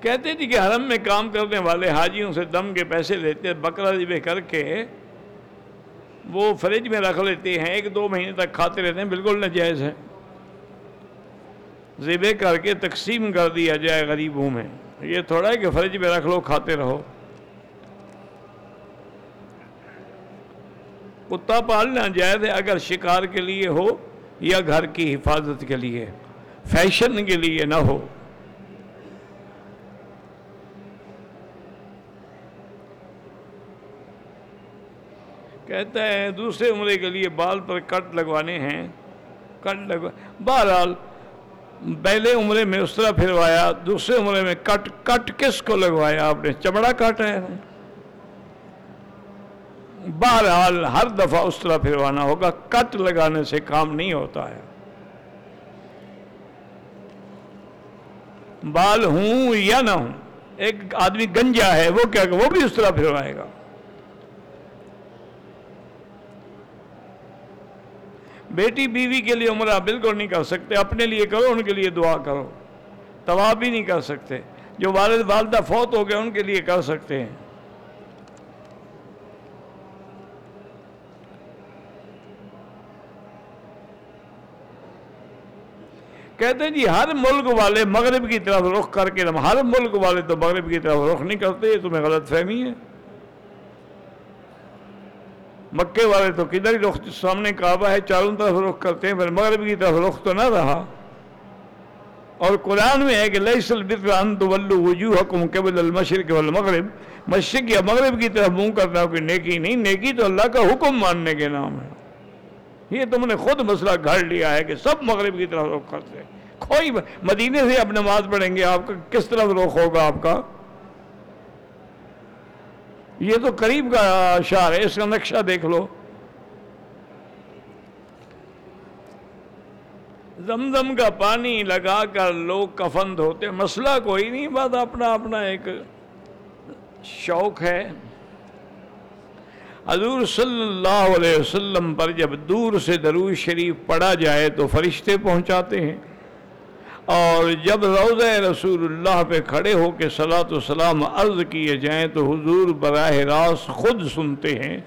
کہتے تھے کہ حرم میں کام کرنے والے حاجیوں سے دم کے پیسے لیتے، بکرا ذبح کر کے وہ فریج میں رکھ لیتے ہیں، ایک دو مہینے تک کھاتے رہتے ہیں، بالکل نجائز ہے ذبح کر کے تقسیم کر دیا جائے غریبوں میں۔ یہ تھوڑا ہے کہ فریج میں رکھ لو، کھاتے رہو۔ کتا پالنا جائز ہے اگر شکار کے لیے ہو یا گھر کی حفاظت کے لیے، فیشن کے لیے نہ ہو۔ کہتا ہے دوسرے عمرے کے لیے بال پر کٹ لگوانے ہیں۔ کٹ لگوا بہرحال پہلے عمرے میں اس طرح پھروایا، دوسرے عمرے میں کٹ کٹ کس کو لگوایا؟ آپ نے چمڑا کاٹا ہے۔ بہرحال ہر دفعہ اس طرح پھروانا ہوگا، کٹ لگانے سے کام نہیں ہوتا ہے۔ بال ہوں یا نہ ہوں، ایک آدمی گنجا ہے، وہ کیا وہ بھی اس طرح پھروائے گا۔ بیٹی بیوی کے لیے عمرہ بالکل نہیں کر سکتے، اپنے لیے کرو، ان کے لیے دعا کرو۔ تباہ بھی نہیں کر سکتے۔ جو والد، والدہ فوت ہو گئے، ان کے لیے کر سکتے ہیں۔ کہتے ہیں جی ہر ملک والے مغرب کی طرف رخ کر کے، ہر ملک والے تو مغرب کی طرف رخ نہیں کرتے، یہ تمہیں غلط فہمی ہے۔ مکے والے تو کدھر ہی رخ سامنے کعبہ ہے؟ چاروں طرف رخ کرتے ہیں، پھر مغرب کی طرف رخ تو نہ رہا۔ اور قرآن میں ہے کہ لیس البر ان تولوا وجوہکم قبل المشرق والمغرب۔ مشرق یا مغرب کی طرف منہ کرنا کوئی نیکی نہیں، نیکی تو اللہ کا حکم ماننے کے نام ہے۔ یہ تم نے خود مسئلہ گھڑ لیا ہے کہ سب مغرب کی طرف رخ کرتے کوئی مدینے سے اب نماز پڑھیں گے، آپ کا کس طرف رخ ہوگا آپ کا؟ یہ تو قریب کا اشار ہے، اس کا نقشہ دیکھ لو۔ زمزم کا پانی لگا کر لوگ کفن دھوتے، مسئلہ کوئی نہیں بات اپنا اپنا ایک شوق ہے۔ حضور صلی اللہ علیہ وسلم پر جب دور سے درود شریف پڑھا جائے تو فرشتے پہنچاتے ہیں۔ اور جب روضہ رسول اللہ پہ کھڑے ہو کے صلاۃ و سلام عرض کیے جائیں تو حضور براہ راست خود سنتے ہیں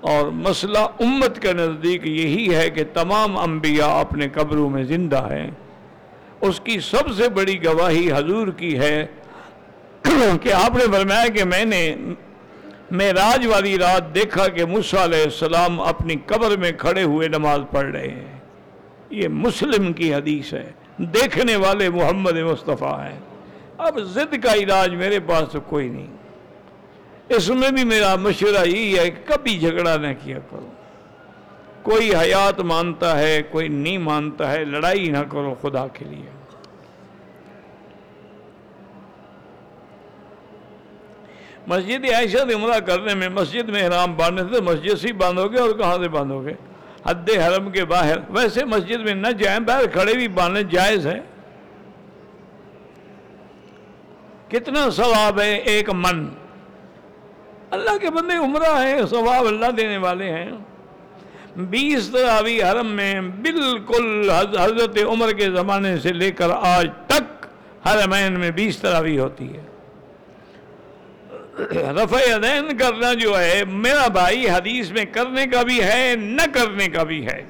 اور مسئلہ امت کے نزدیک یہی ہے کہ تمام انبیاء اپنے قبروں میں زندہ ہیں۔ اس کی سب سے بڑی گواہی حضور کی ہے کہ آپ نے فرمایا کہ میں نے میں راج والی رات دیکھا کہ موسیٰ علیہ السلام اپنی قبر میں کھڑے ہوئے نماز پڑھ رہے ہیں۔ یہ مسلم کی حدیث ہے۔ دیکھنے والے محمد مصطفیٰ ہیں۔ اب ضد کا علاج میرے پاس تو کوئی نہیں۔ اس میں بھی میرا مشورہ یہی ہے کہ کبھی جھگڑا نہ کیا کرو۔ کوئی حیات مانتا ہے، کوئی نہیں مانتا ہے، لڑائی نہ کرو خدا کے لیے۔ مسجد عائشہ سے عمرہ کرنے میں مسجد میں احرام باندھنے سے مسجد سے باندھو گے اور کہاں سے باندھو گے؟ حد حرم کے باہر۔ ویسے مسجد میں نہ جائیں، باہر کھڑے بھی باندھنے جائز ہے کتنا ثواب ہے ایک من؟ اللہ کے بندے عمرہ ہے ثواب اللہ دینے والے ہیں۔ بیس تراوی حرم میں بالکل حضرت عمر کے زمانے سے لے کر آج تک حرمین میں بیس تراوی ہوتی ہے۔ رفع ادین کرنا جو ہے، میرا بھائی حدیث میں کرنے کا بھی ہے، نہ کرنے کا بھی ہے۔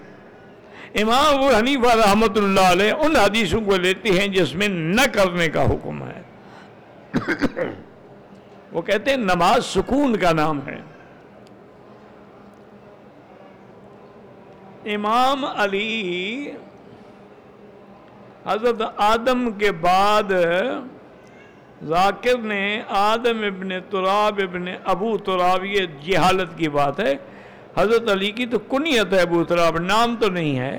امام ابو حنیفہ رحمت اللہ علیہ ان حدیثوں کو لیتے ہیں جس میں نہ کرنے کا حکم ہے۔ وہ کہتے ہیں نماز سکون کا نام ہے۔ امام علی حضرت آدم کے بعد ذاکر نے آدم ابن تراب ابن ابو تراب، یہ جہالت کی بات ہے۔ حضرت علی کی تو کنیت ہے ابو تراب، نام تو نہیں ہے۔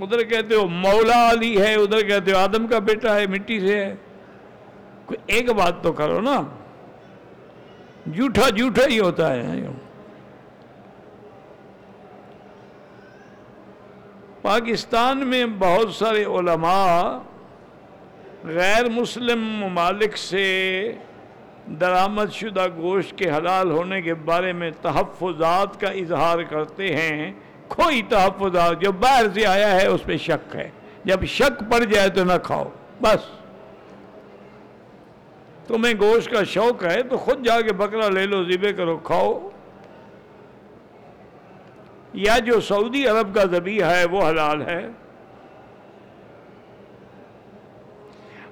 ادھر کہتے ہو مولا علی ہے، ادھر کہتے ہو آدم کا بیٹا ہے، مٹی سے ہے۔ کوئی ایک بات تو کرو نا۔ جھوٹا جھوٹا ہی ہوتا ہے۔ پاکستان میں بہت سارے علماء غیر مسلم ممالک سے درآمد شدہ گوشت کے حلال ہونے کے بارے میں تحفظات کا اظہار کرتے ہیں۔ کوئی تحفظات جو باہر سے آیا ہے اس پہ شک ہے۔ جب شک پڑ جائے تو نہ کھاؤ۔ بس۔ تمہیں گوشت کا شوق ہے تو خود جا کے بکرا لے لو ذبے کرو، کھاؤ۔ یا جو سعودی عرب کا ذبیح ہے وہ حلال ہے؟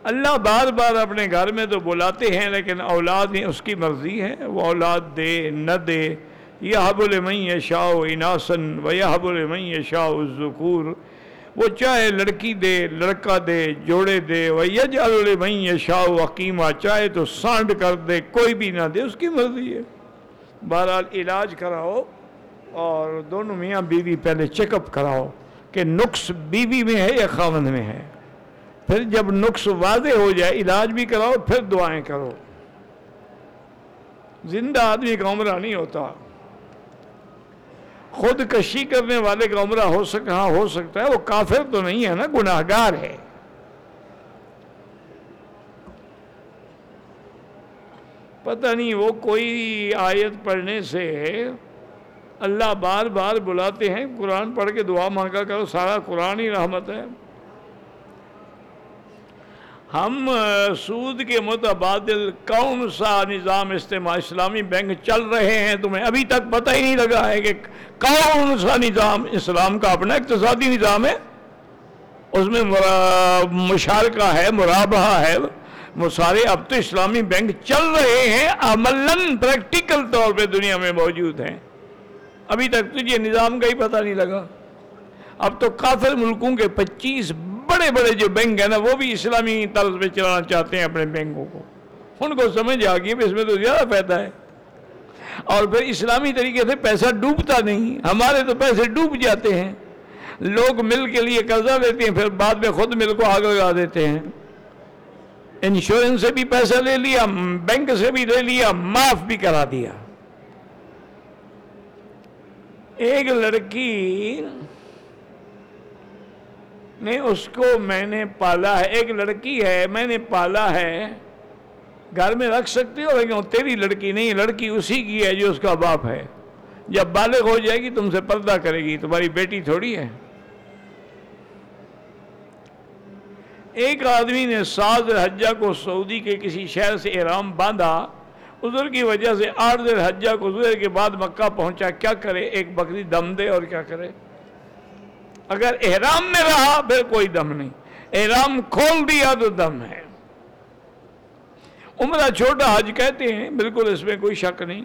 اللہ بار بار اپنے گھر میں تو بلاتے ہیں لیکن اولاد ہی اس کی مرضی ہے، وہ اولاد دے، نہ دے۔ یہ حب المئی شاہ اناسن و یہ حب المئی شاہ الذکور۔ وہ چاہے لڑکی دے، لڑکا دے، جوڑے دے۔ وہ یج المئی شاہ حکیمہ چاہے تو سانڈ کر دے، کوئی بھی نہ دے، اس کی مرضی ہے۔ بہرحال علاج کراؤ۔ اور دونوں میاں بیوی پہلے چیک اپ کراؤ کہ نقص بیوی میں ہے یا خاون میں ہے۔ پھر جب نقص واضح ہو جائے، علاج بھی کراؤ، پھر دعائیں کرو۔ زندہ آدمی کا عمرہ نہیں ہوتا۔ خود کشی کرنے والے کا عمرہ ہو سکتا ہاں ہو سکتا ہے، وہ کافر تو نہیں ہے نا گناہ گار ہے۔ پتہ نہیں وہ کوئی آیت پڑھنے سے اللہ بار بار بلاتے ہیں، قرآن پڑھ کے دعا مانگا کرو، سارا قرآن ہی رحمت ہے۔ ہم سود کے متبادل کون سا نظام استعمال، اسلامی بینک چل رہے ہیں، تمہیں ابھی تک پتہ ہی نہیں لگا ہے کہ کون سا نظام اسلام کا اپنا اقتصادی نظام ہے۔ اس میں مشارکہ ہے مرابہ ہے۔ وہ سارے اب تو اسلامی بینک چل رہے ہیں، عملاً پریکٹیکل طور پہ دنیا میں موجود ہیں۔ ابھی تک تجھے نظام کا ہی پتہ نہیں لگا۔ اب تو کافر ملکوں کے پچیس بڑے بڑے جو بینک ہیں نا، وہ بھی اسلامی طرز پہ چلانا چاہتے ہیں اپنے بینکوں کو۔ ان کو سمجھ آ گئی اس میں تو زیادہ فائدہ ہے۔ اور پھر اسلامی طریقے سے پیسہ ڈوبتا نہیں۔ ہمارے تو پیسے ڈوب جاتے ہیں۔ لوگ مل کے لیے قرضہ لیتے ہیں، پھر بعد میں خود مل کو آگ لگا دیتے ہیں۔ انشورنس سے بھی پیسہ لے لیا، بینک سے بھی لے لیا، معاف بھی کرا دیا۔ ایک لڑکی نے اس کو میں نے پالا ہے، ایک لڑکی ہے، میں نے پالا ہے۔ گھر میں رکھ سکتے ہو، لیکن تیری لڑکی نہیں، لڑکی اسی کی ہے جو اس کا باپ ہے۔ جب بالغ ہو جائے گی، تم سے پردہ کرے گی۔ تمہاری بیٹی تھوڑی ہے۔ ایک آدمی نے ساز حجہ کو سعودی کے کسی شہر سے احرام باندھا۔ عذر کی وجہ سے آٹھ دیر حجہ کو عذر کے بعد مکہ پہنچا، کیا کرے؟ ایک بکری دم دے اور کیا کرے؟ اگر احرام میں رہا پھر کوئی دم نہیں۔ احرام کھول دیا تو دم ہے۔ عمرہ چھوٹا حج کہتے ہیں، بالکل اس میں کوئی شک نہیں۔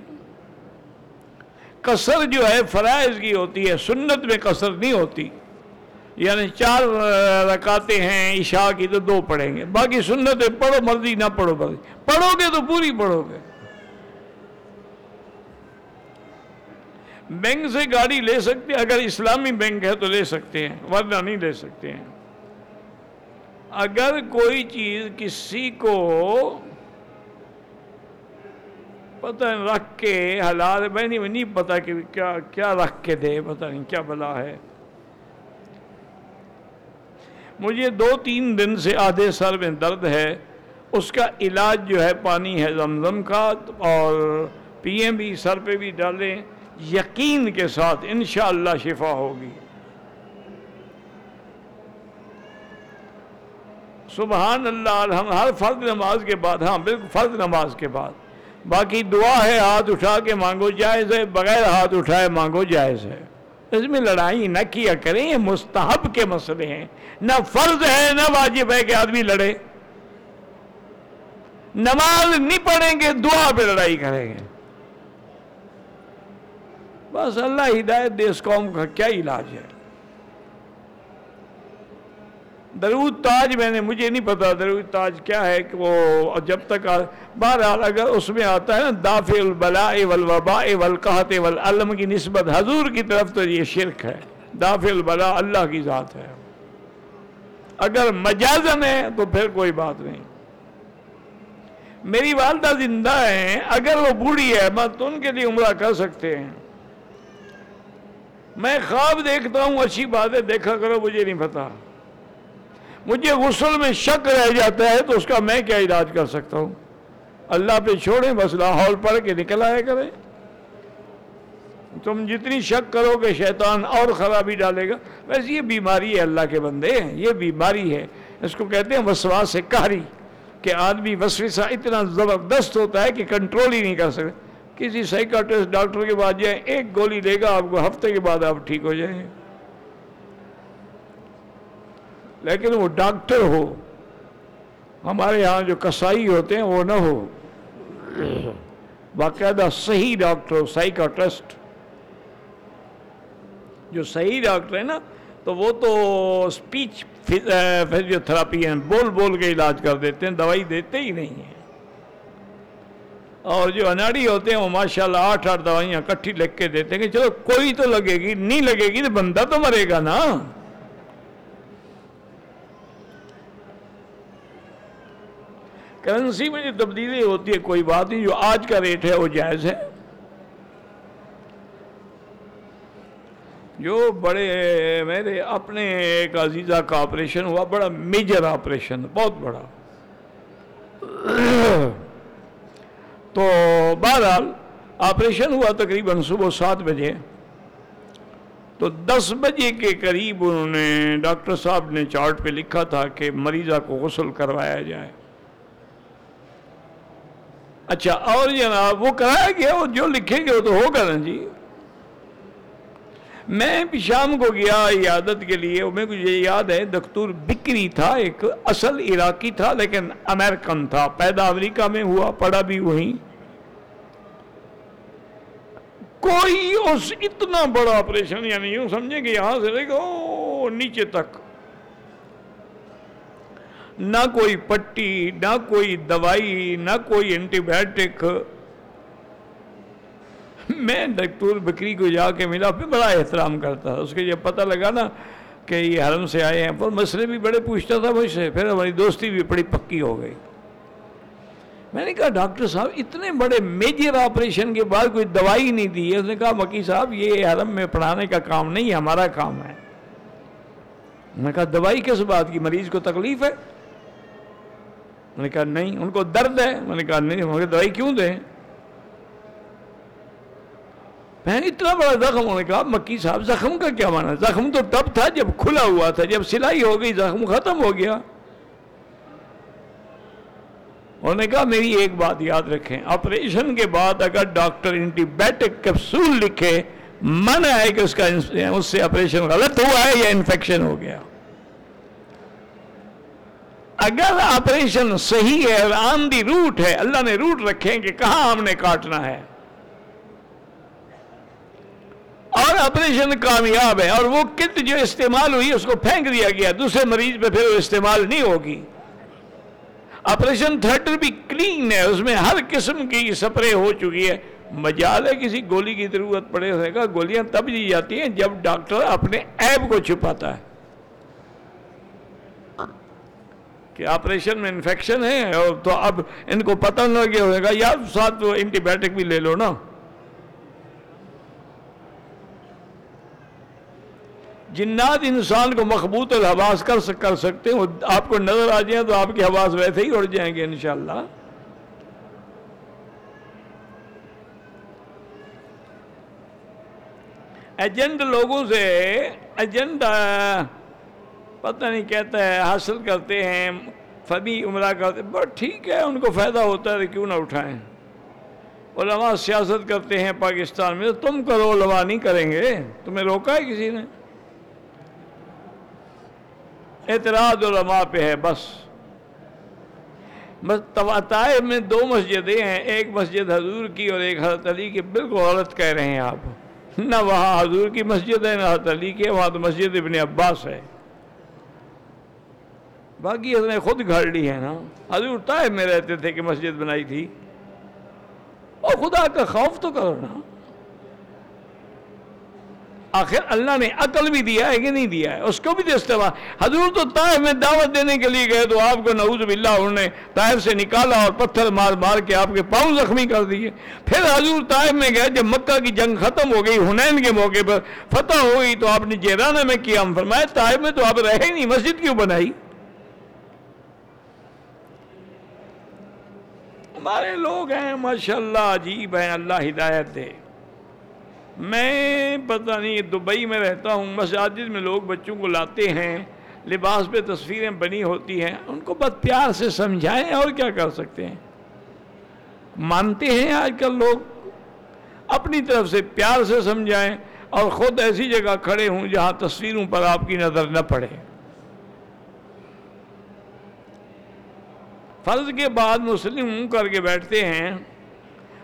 قصر جو ہے، فرائض کی ہوتی ہے، سنت میں قصر نہیں ہوتی۔ یعنی چار رکاتے ہیں، عشاء کی تو دو پڑھیں گے۔ باقی سنت پڑھو، مرضی نہ پڑھو مرضی پڑھو گے تو پوری پڑھو گے۔ بینک سے گاڑی لے سکتے اگر اسلامی بینک ہے تو لے سکتے ہیں، ورنہ نہیں لے سکتے ہیں۔ اگر کوئی چیز کسی کو پتہ رکھ کے حالات میں نہیں نہیں پتا کہ کیا کیا رکھ کے دے، پتہ نہیں کیا بلا ہے۔ مجھے دو تین دن سے آدھے سر میں درد ہے، اس کا علاج جو ہے پانی ہے زمزم کا، اور پی بھی سر پہ بھی ڈالیں۔ یقین کے ساتھ انشاءاللہ شفا ہوگی۔ سبحان اللہ، ہم ہر فرد نماز کے بعد ہاں بالکل فرد نماز کے بعد۔ باقی دعا ہے، ہاتھ اٹھا کے مانگو، جائز ہے، بغیر ہاتھ اٹھائے مانگو، جائز ہے۔ اس میں لڑائی نہ کیا کریں، یہ مستحب کے مسئلے ہیں۔ نہ فرض ہے، نہ واجب ہے کہ آدمی لڑے۔ نماز نہیں پڑھیں گے، دعا پہ لڑائی کریں گے۔ بس اللہ ہدایت دے اس قوم کا کیا علاج ہے؟ درود تاج میں نے، مجھے نہیں پتا درود تاج کیا ہے کہ وہ جب تک بہرحال اگر اس میں آتا ہے نا، دافع البلاء والوباء والقحط والعلم کی نسبت حضور کی طرف تو یہ شرک ہے۔ دافع البلاء اللہ کی ذات ہے۔ اگر مجازن ہے تو پھر کوئی بات نہیں۔ میری والدہ زندہ ہیں، اگر وہ بوڑھی ہے، میں تو ان کے لیے عمرہ کر سکتے ہیں۔ میں خواب دیکھتا ہوں، اچھی باتیں دیکھا کرو، مجھے نہیں پتا۔ مجھے غسل میں شک رہ جاتا ہے، تو اس کا میں کیا علاج کر سکتا ہوں؟ اللہ پہ چھوڑیں، بس لاہور پڑھ کے نکل آئے کریں۔ تم جتنی شک کرو کہ شیطان اور خرابی ڈالے گا۔ ویسے یہ بیماری ہے اللہ کے بندے، یہ بیماری ہے۔ اس کو کہتے ہیں وسواس سے کاری، کہ آدمی وسوسہ اتنا زبردست ہوتا ہے کہ کنٹرول ہی نہیں کر سکتے کسی سائیکاٹرسٹ ڈاکٹر کے بعد جائیں، ایک گولی دے گا، آپ کو ہفتے کے بعد آپ ٹھیک ہو جائیں۔ گے لیکن وہ ڈاکٹر ہو، ہمارے یہاں جو کسائی ہوتے ہیں، وہ نہ ہو۔ باقاعدہ صحیح ڈاکٹر ہو سائیکاٹرسٹ جو صحیح ڈاکٹر ہے نا، تو وہ تو اسپیچ فزیوتھراپی ہیں، بول بول کے علاج کر دیتے ہیں، دوائی دیتے ہی نہیں ہیں۔ اور جو اناڑی ہوتے ہیں وہ ماشاءاللہ آٹھ آٹھ دوائیاں کٹھی لکھ کے دیتے ہیں کہ چلو کوئی تو لگے گی، نہیں لگے گی تو بندہ تو مرے گا نا۔ کرنسی میں جو تبدیلی ہوتی ہے، کوئی بات نہیں، جو آج کا ریٹ ہے وہ جائز ہے۔ جو بڑے میرے اپنے ایک عزیزہ کا آپریشن ہوا، بڑا میجر آپریشن بہت بڑا۔ تو بہرحال آپریشن ہوا تقریباً صبح سات بجے۔ تو دس بجے کے قریب انہوں نے ڈاکٹر صاحب نے چارٹ پہ لکھا تھا کہ مریضہ کو غسل کروایا جائے۔ اچھا اور جناب وہ کرایا گیا وہ جو لکھیں گے وہ تو ہوگا نا جی۔ میں بھی شام کو گیا عیادت کے لیے میں کچھ یہ یاد ہے، دکتور بکری تھا، ایک اصل عراقی تھا، لیکن امریکن تھا، پیدا امریکہ میں ہوا پڑا بھی وہیں۔ کوئی اس اتنا بڑا آپریشن یعنی یوں سمجھیں کہ یہاں سے لے گا نیچے تک۔ نہ کوئی پٹی، نہ کوئی دوائی، نہ کوئی اینٹی بایوٹک میں ڈاکٹر بکری کو جا کے ملا، پھر بڑا احترام کرتا اس کے جب پتہ لگا نا کہ یہ حرم سے آئے ہیں پر مسئلے بھی بڑے پوچھتا تھا مجھ سے۔ پھر ہماری دوستی بھی بڑی پکی ہو گئی۔ میں نے کہا، ڈاکٹر صاحب، اتنے بڑے میجر آپریشن کے بعد کوئی دوائی نہیں دی ہے؟ اس نے کہا، مکی صاحب، یہ حرم میں پڑھانے کا کام نہیں ہمارا کام ہے۔ میں نے کہا، دوائی کس بات کی؟ مریض کو تکلیف ہے؟ میں نے کہا، نہیں، ان کو درد ہے۔ میں نے کہا، نہیں دوائی کیوں دیں؟ میں نے اتنا بڑا زخم انہوں نے کہا مکی صاحب زخم کا کیا مانا زخم تو تب تھا جب کھلا ہوا تھا، جب سلائی ہو گئی، زخم ختم ہو گیا۔ انہوں نے کہا، میری ایک بات یاد رکھیں، آپریشن کے بعد اگر ڈاکٹر اینٹی بایوٹک کیپسول لکھے، من ہے کہ اس کا اس سے آپریشن غلط ہوا ہے یا انفیکشن ہو گیا۔ اگر آپریشن صحیح ہے آن دی روٹ ہے، اللہ نے روٹ رکھیں کہ کہاں ہم نے کاٹنا ہے۔ اور آپریشن کامیاب ہے اور وہ کت جو استعمال ہوئی اس کو پھینک دیا گیا، دوسرے مریض پہ پھر وہ استعمال نہیں ہوگی۔ آپریشن تھیٹر بھی کلین ہے، اس میں ہر قسم کی سپرے ہو چکی ہے۔ مجال ہے، کسی گولی کی ضرورت پڑے گا گولیاں تب دی جاتی ہیں جب ڈاکٹر اپنے ایب کو چھپاتا ہے۔ کہ آپریشن میں انفیکشن ہے، اور تو اب ان کو پتہ نہ لگے ہوئے گا یا ساتھ وہ اینٹی بایوٹک بھی لے لو نا۔ جنات انسان کو مخبوط الحواس کر کر سکتے ہیں آپ کو نظر آ جائیں تو آپ کے حواس ویسے ہی اڑ جائیں گے انشاءاللہ۔ ایجنٹ لوگوں سے ایجنٹ پتہ نہیں کہتا ہے، حاصل کرتے ہیں فبی عمرہ کرتے بٹ ٹھیک ہے، ان کو فائدہ ہوتا ہے کیوں نہ اٹھائیں۔ علماء سیاست کرتے ہیں پاکستان میں تم کرو علماء نہیں کریں گے، تمہیں روکا ہے کسی نے؟ اعتراض علماء پہ ہے، بس۔ طائف میں دو مسجدیں ہیں، ایک مسجد حضور کی اور ایک حضرت علی کی۔ بالکل غلط کہہ رہے ہیں آپ۔ نہ وہاں حضور کی مسجد ہے، نہ حضرت علی کی، وہاں تو مسجد ابن عباس ہے۔ باقی اس نے خود گھڑ لی ہے نا۔ حضور طائف میں رہتے تھے کہ مسجد بنائی تھی۔ اور خدا کا خوف تو کرو نا۔ آخر اللہ نے عقل بھی دیا ہے کہ نہیں دیا ہے؟ اس کو بھی تو استعمال حضور تو طائف میں دعوت دینے کے لیے گئے تو آپ کو نعوذ باللہ انہوں نے طائف سے نکالا اور پتھر مار مار کے آپ کے پاؤں زخمی کر دیے۔ پھر حضور طائف میں گئے، جب مکہ کی جنگ ختم ہو گئی، ہنین کے موقع پر فتح ہو گئی تو آپ نے جیرانہ میں کیا ہم فرمائے طائف میں تو آپ رہے نہیں، مسجد کیوں بنائی؟ ہمارے لوگ ہیں، ماشاءاللہ عجیب ہیں، اللہ ہدایت دے۔ میں پتہ نہیں دبئی میں رہتا ہوں، مساجد میں لوگ بچوں کو لاتے ہیں، لباس پہ تصویریں بنی ہوتی ہیں۔ ان کو بس پیار سے سمجھائیں اور کیا کر سکتے ہیں؟ مانتے ہیں آج کل لوگ۔ اپنی طرف سے پیار سے سمجھائیں اور خود ایسی جگہ کھڑے ہوں جہاں تصویروں پر آپ کی نظر نہ پڑے۔ فرض کے بعد مسلم کر کے بیٹھتے ہیں،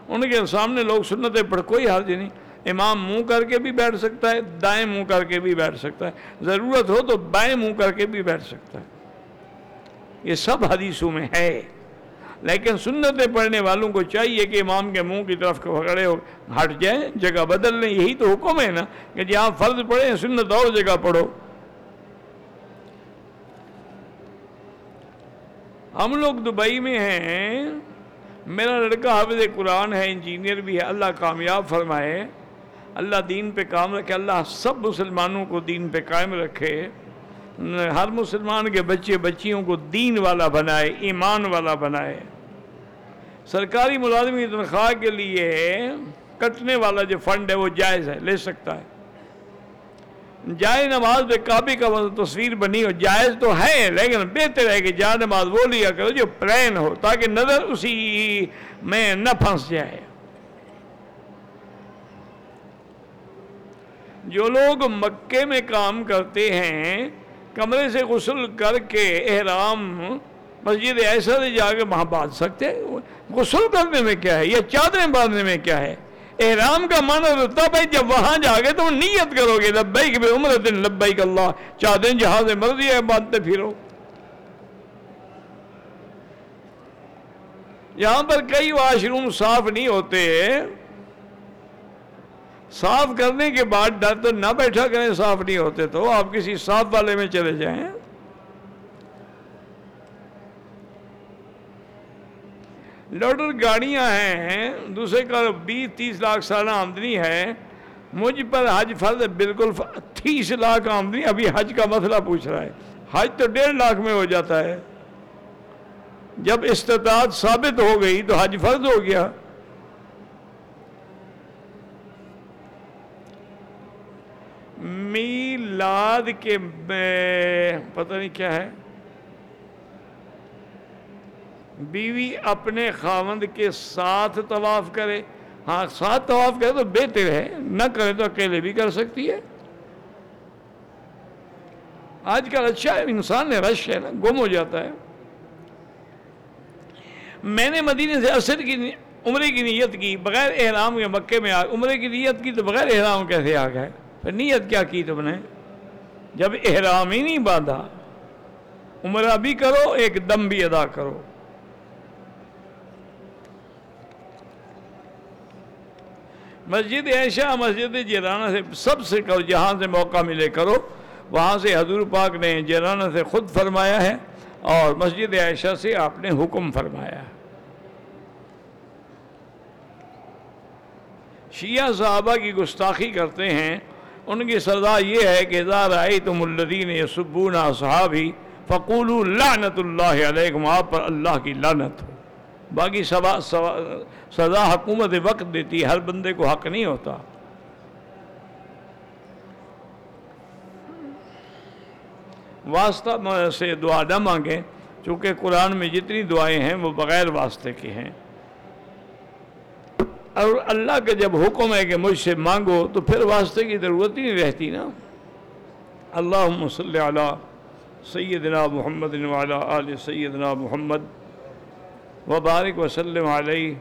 ان کے سامنے لوگ سنتیں پڑھ، کوئی حرج نہیں۔ امام منہ کر کے بھی بیٹھ سکتا ہے، دائیں منہ کر کے بھی بیٹھ سکتا ہے۔ ضرورت ہو تو بائیں منہ کر کے بھی بیٹھ سکتا ہے۔ یہ سب حدیثوں میں ہے۔ لیکن سنتیں پڑھنے والوں کو چاہیے کہ امام کے منہ کی طرف کھڑے ہو، ہٹ جائیں، جگہ بدل لیں۔ یہی تو حکم ہے نا کہ جہاں فرض پڑھیں، سنت اور جگہ پڑھو۔ ہم لوگ دبئی میں ہیں۔ میرا لڑکا حافظ قرآن ہے، انجینئر بھی ہے۔ اللہ کامیاب فرمائے۔ اللہ دین پہ کام رکھے، اللہ سب مسلمانوں کو دین پہ قائم رکھے، ہر مسلمان کے بچے بچیوں کو دین والا بنائے، ایمان والا بنائے۔ سرکاری ملازم کی تنخواہ کے لیے کٹنے والا جو فنڈ ہے وہ جائز ہے، لے سکتا ہے۔ جائے نماز پہ کافی کا تصویر بنی ہو، جائز تو ہے، لیکن بہتر ہے کہ جائے نماز وہ لیا کرو جو پلین ہو، تاکہ نظر اسی میں نہ پھنس جائے۔ جو لوگ مکے میں کام کرتے ہیں، کمرے سے غسل کر کے احرام، مسجد ایسا سے جا کے وہاں باندھ سکتے غسل کرنے میں کیا ہے؟ یا چادریں باندھنے میں کیا ہے؟ احرام کا معنی ہوتا ہے جب وہاں جا گے تو نیت کرو گے، لبیک بے عمرت، لبیک اللہ چاہتے ہیں جہاز مرضی ہے، باندھتے پھرو۔ یہاں پر کئی واش روم صاف نہیں ہوتے۔ صاف کرنے کے بعد ڈر تو نہ بیٹھا کریں، صاف نہیں ہوتے تو آپ کسی صاف والے میں چلے جائیں۔ لوڈر گاڑیاں ہیں، دوسرے کا بیس، تیس لاکھ سالہ آمدنی ہے۔ مجھ پر حج فرض بالکل تیس لاکھ آمدنی، ابھی حج کا مسئلہ پوچھ رہا ہے۔ حج تو ڈیڑھ لاکھ میں ہو جاتا ہے۔ جب استطاعت ثابت ہو گئی تو حج فرض ہو گیا۔ میلاد کے پتہ نہیں کیا ہے۔ بیوی اپنے خاوند کے ساتھ طواف کرے۔ ہاں ساتھ طواف کرے تو بہتر ہے نہ کرے تو اکیلے بھی کر سکتی ہے۔ آج کل اچھا ہے انسان نے رش ہے نا، گم ہو جاتا ہے۔ میں نے مدینے سے اثر کی عمرے کی نیت کی، بغیر احرام کے مکے میں عمرے کی نیت کی تو بغیر احرام کیسے آ گئے؟ پھر نیت کیا کی تم نے؟ جب احرام ہی نہیں باندھا، عمرہ بھی کرو، ایک دم بھی ادا کرو۔ مسجد عائشہ، مسجد جیرانہ سے سب سے کرو جہاں سے موقع ملے کرو، وہاں سے حضور پاک نے جیرانہ سے خود فرمایا ہے اور مسجد عائشہ سے آپ نے حکم فرمایا شیعہ صحابہ کی گستاخی کرتے ہیں ان کی سزا یہ ہے کہ ذا رأیتم الذین یسبون اصحابی فقولوا لعنت اللہ علیکم آپ پر اللہ کی لعنت ہو۔ باقی سزا حکومت وقت دیتی ہر بندے کو حق نہیں ہوتا۔ واسطہ سے دعا نہ مانگیں، چونکہ قرآن میں جتنی دعائیں ہیں وہ بغیر واسطے کی ہیں۔ اور اللہ کا جب حکم ہے کہ مجھ سے مانگو تو پھر واسطے کی ضرورت ہی نہیں رہتی نا۔ اللہم صلی علی سیدنا محمد وعلا آل سیدنا محمد وبارک وسلم علیہ۔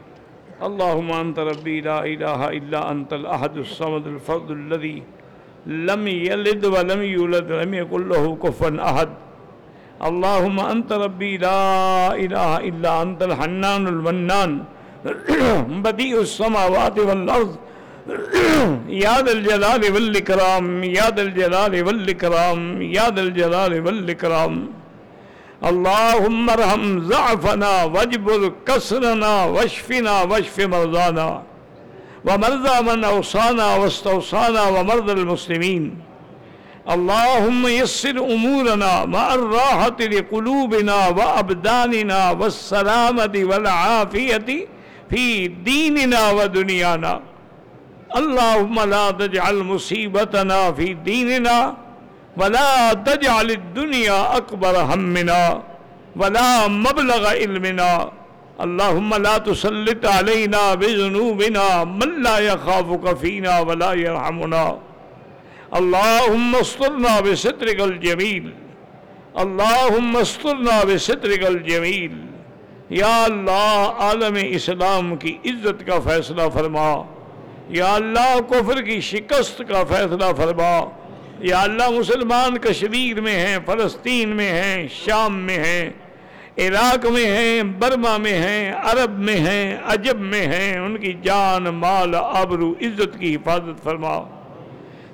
اللہم انت ربی لا الہ الا انت الاحد الصمد الفرد الذي لم يلد ولم يولد ولم يكن له كفوا احد۔ اللهم انت ربي لا اله الا انت الحنان المنان۔ بديع السماوات والأرض. يا ذا الجلال والإكرام يا ذا الجلال والإكرام يا ذا الجلال والإكرام. اللهم ارحم ضعفنا واجبر كسرنا واشفنا واشف مرضانا. ومرضى من أوصانا واستوصانا ومرضى المسلمين. اللهم يسر أمورنا مع الراحة لقلوبنا وأبداننا والسلامة والعافية. في ديننا ودنيانا اللهم لا تجعل مصيبتنا في ديننا ولا تجعل الدنيا أكبر همنا ولا مبلغ علمنا. اللهم لا تسلط علينا بذنوبنا من لا يخافك فينا ولا يرحمنا اللهم استرنا بسترك الجميل اللهم استرنا بسترك الجميل یا اللہ عالم اسلام کی عزت کا فیصلہ فرما، یا اللہ کفر کی شکست کا فیصلہ فرما، یا اللہ مسلمان کشمیر میں ہیں، فلسطین میں ہیں، شام میں ہیں، عراق میں ہیں، برما میں ہیں، عرب میں ہیں، عجب میں ہیں، ان کی جان، مال، آبرو، عزت کی حفاظت فرما۔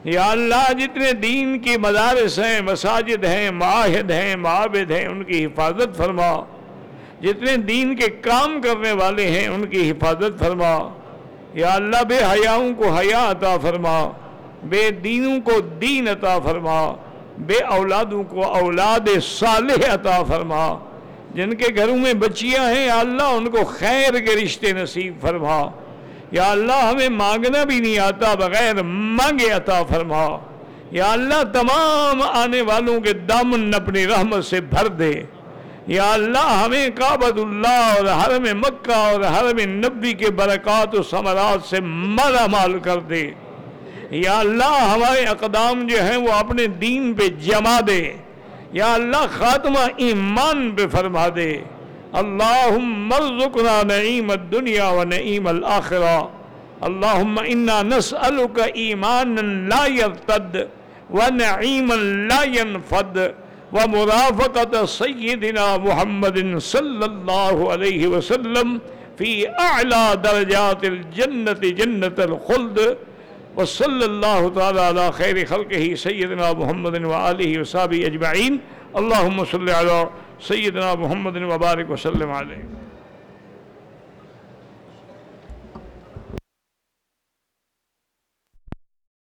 یا اللہ جتنے دین کی مدارس ہیں، مساجد ہیں، معاہد ہیں، معابد ہیں، ان کی حفاظت فرما۔ جتنے دین کے کام کرنے والے ہیں، ان کی حفاظت فرما۔ یا اللہ، بے حیاؤں کو حیا عطا فرما۔ بے دینوں کو دین عطا فرما۔ بے اولادوں کو اولاد صالح عطا فرما۔ جن کے گھروں میں بچیاں ہیں، یا اللہ، ان کو خیر کے رشتے نصیب فرما۔ یا اللہ، ہمیں مانگنا بھی نہیں آتا، بغیر مانگے عطا فرما۔ یا اللہ، تمام آنے والوں کے دامن اپنی رحمت سے بھر دے۔ یا اللہ ہمیں کعبت اللہ اور حرم مکہ اور حرم نبی کے برکات و ثمرات سے مالا مال کر دے۔ یا اللہ ہمارے اقدام جو ہیں وہ اپنے دین پہ جما دے۔ یا اللہ خاتمہ ایمان پہ فرما دے۔ اللہم ارزقنا نعیم الدنیا و نعیم الاخرہ۔ اللہم انا نسألک ایمانا لا یرتد و نعیما لا ینفد۔ و مرافقت سیدنا محمد صلی اللہ علیہ وسلم فی اعلی درجات الجنت جنت الخلد وصلی اللہ تعالی علی خیر خلقہ سیدنا محمد و آلہ و صحابی اجمعین اللہم صلی علی سیدنا محمد و بارک وسلم علیہ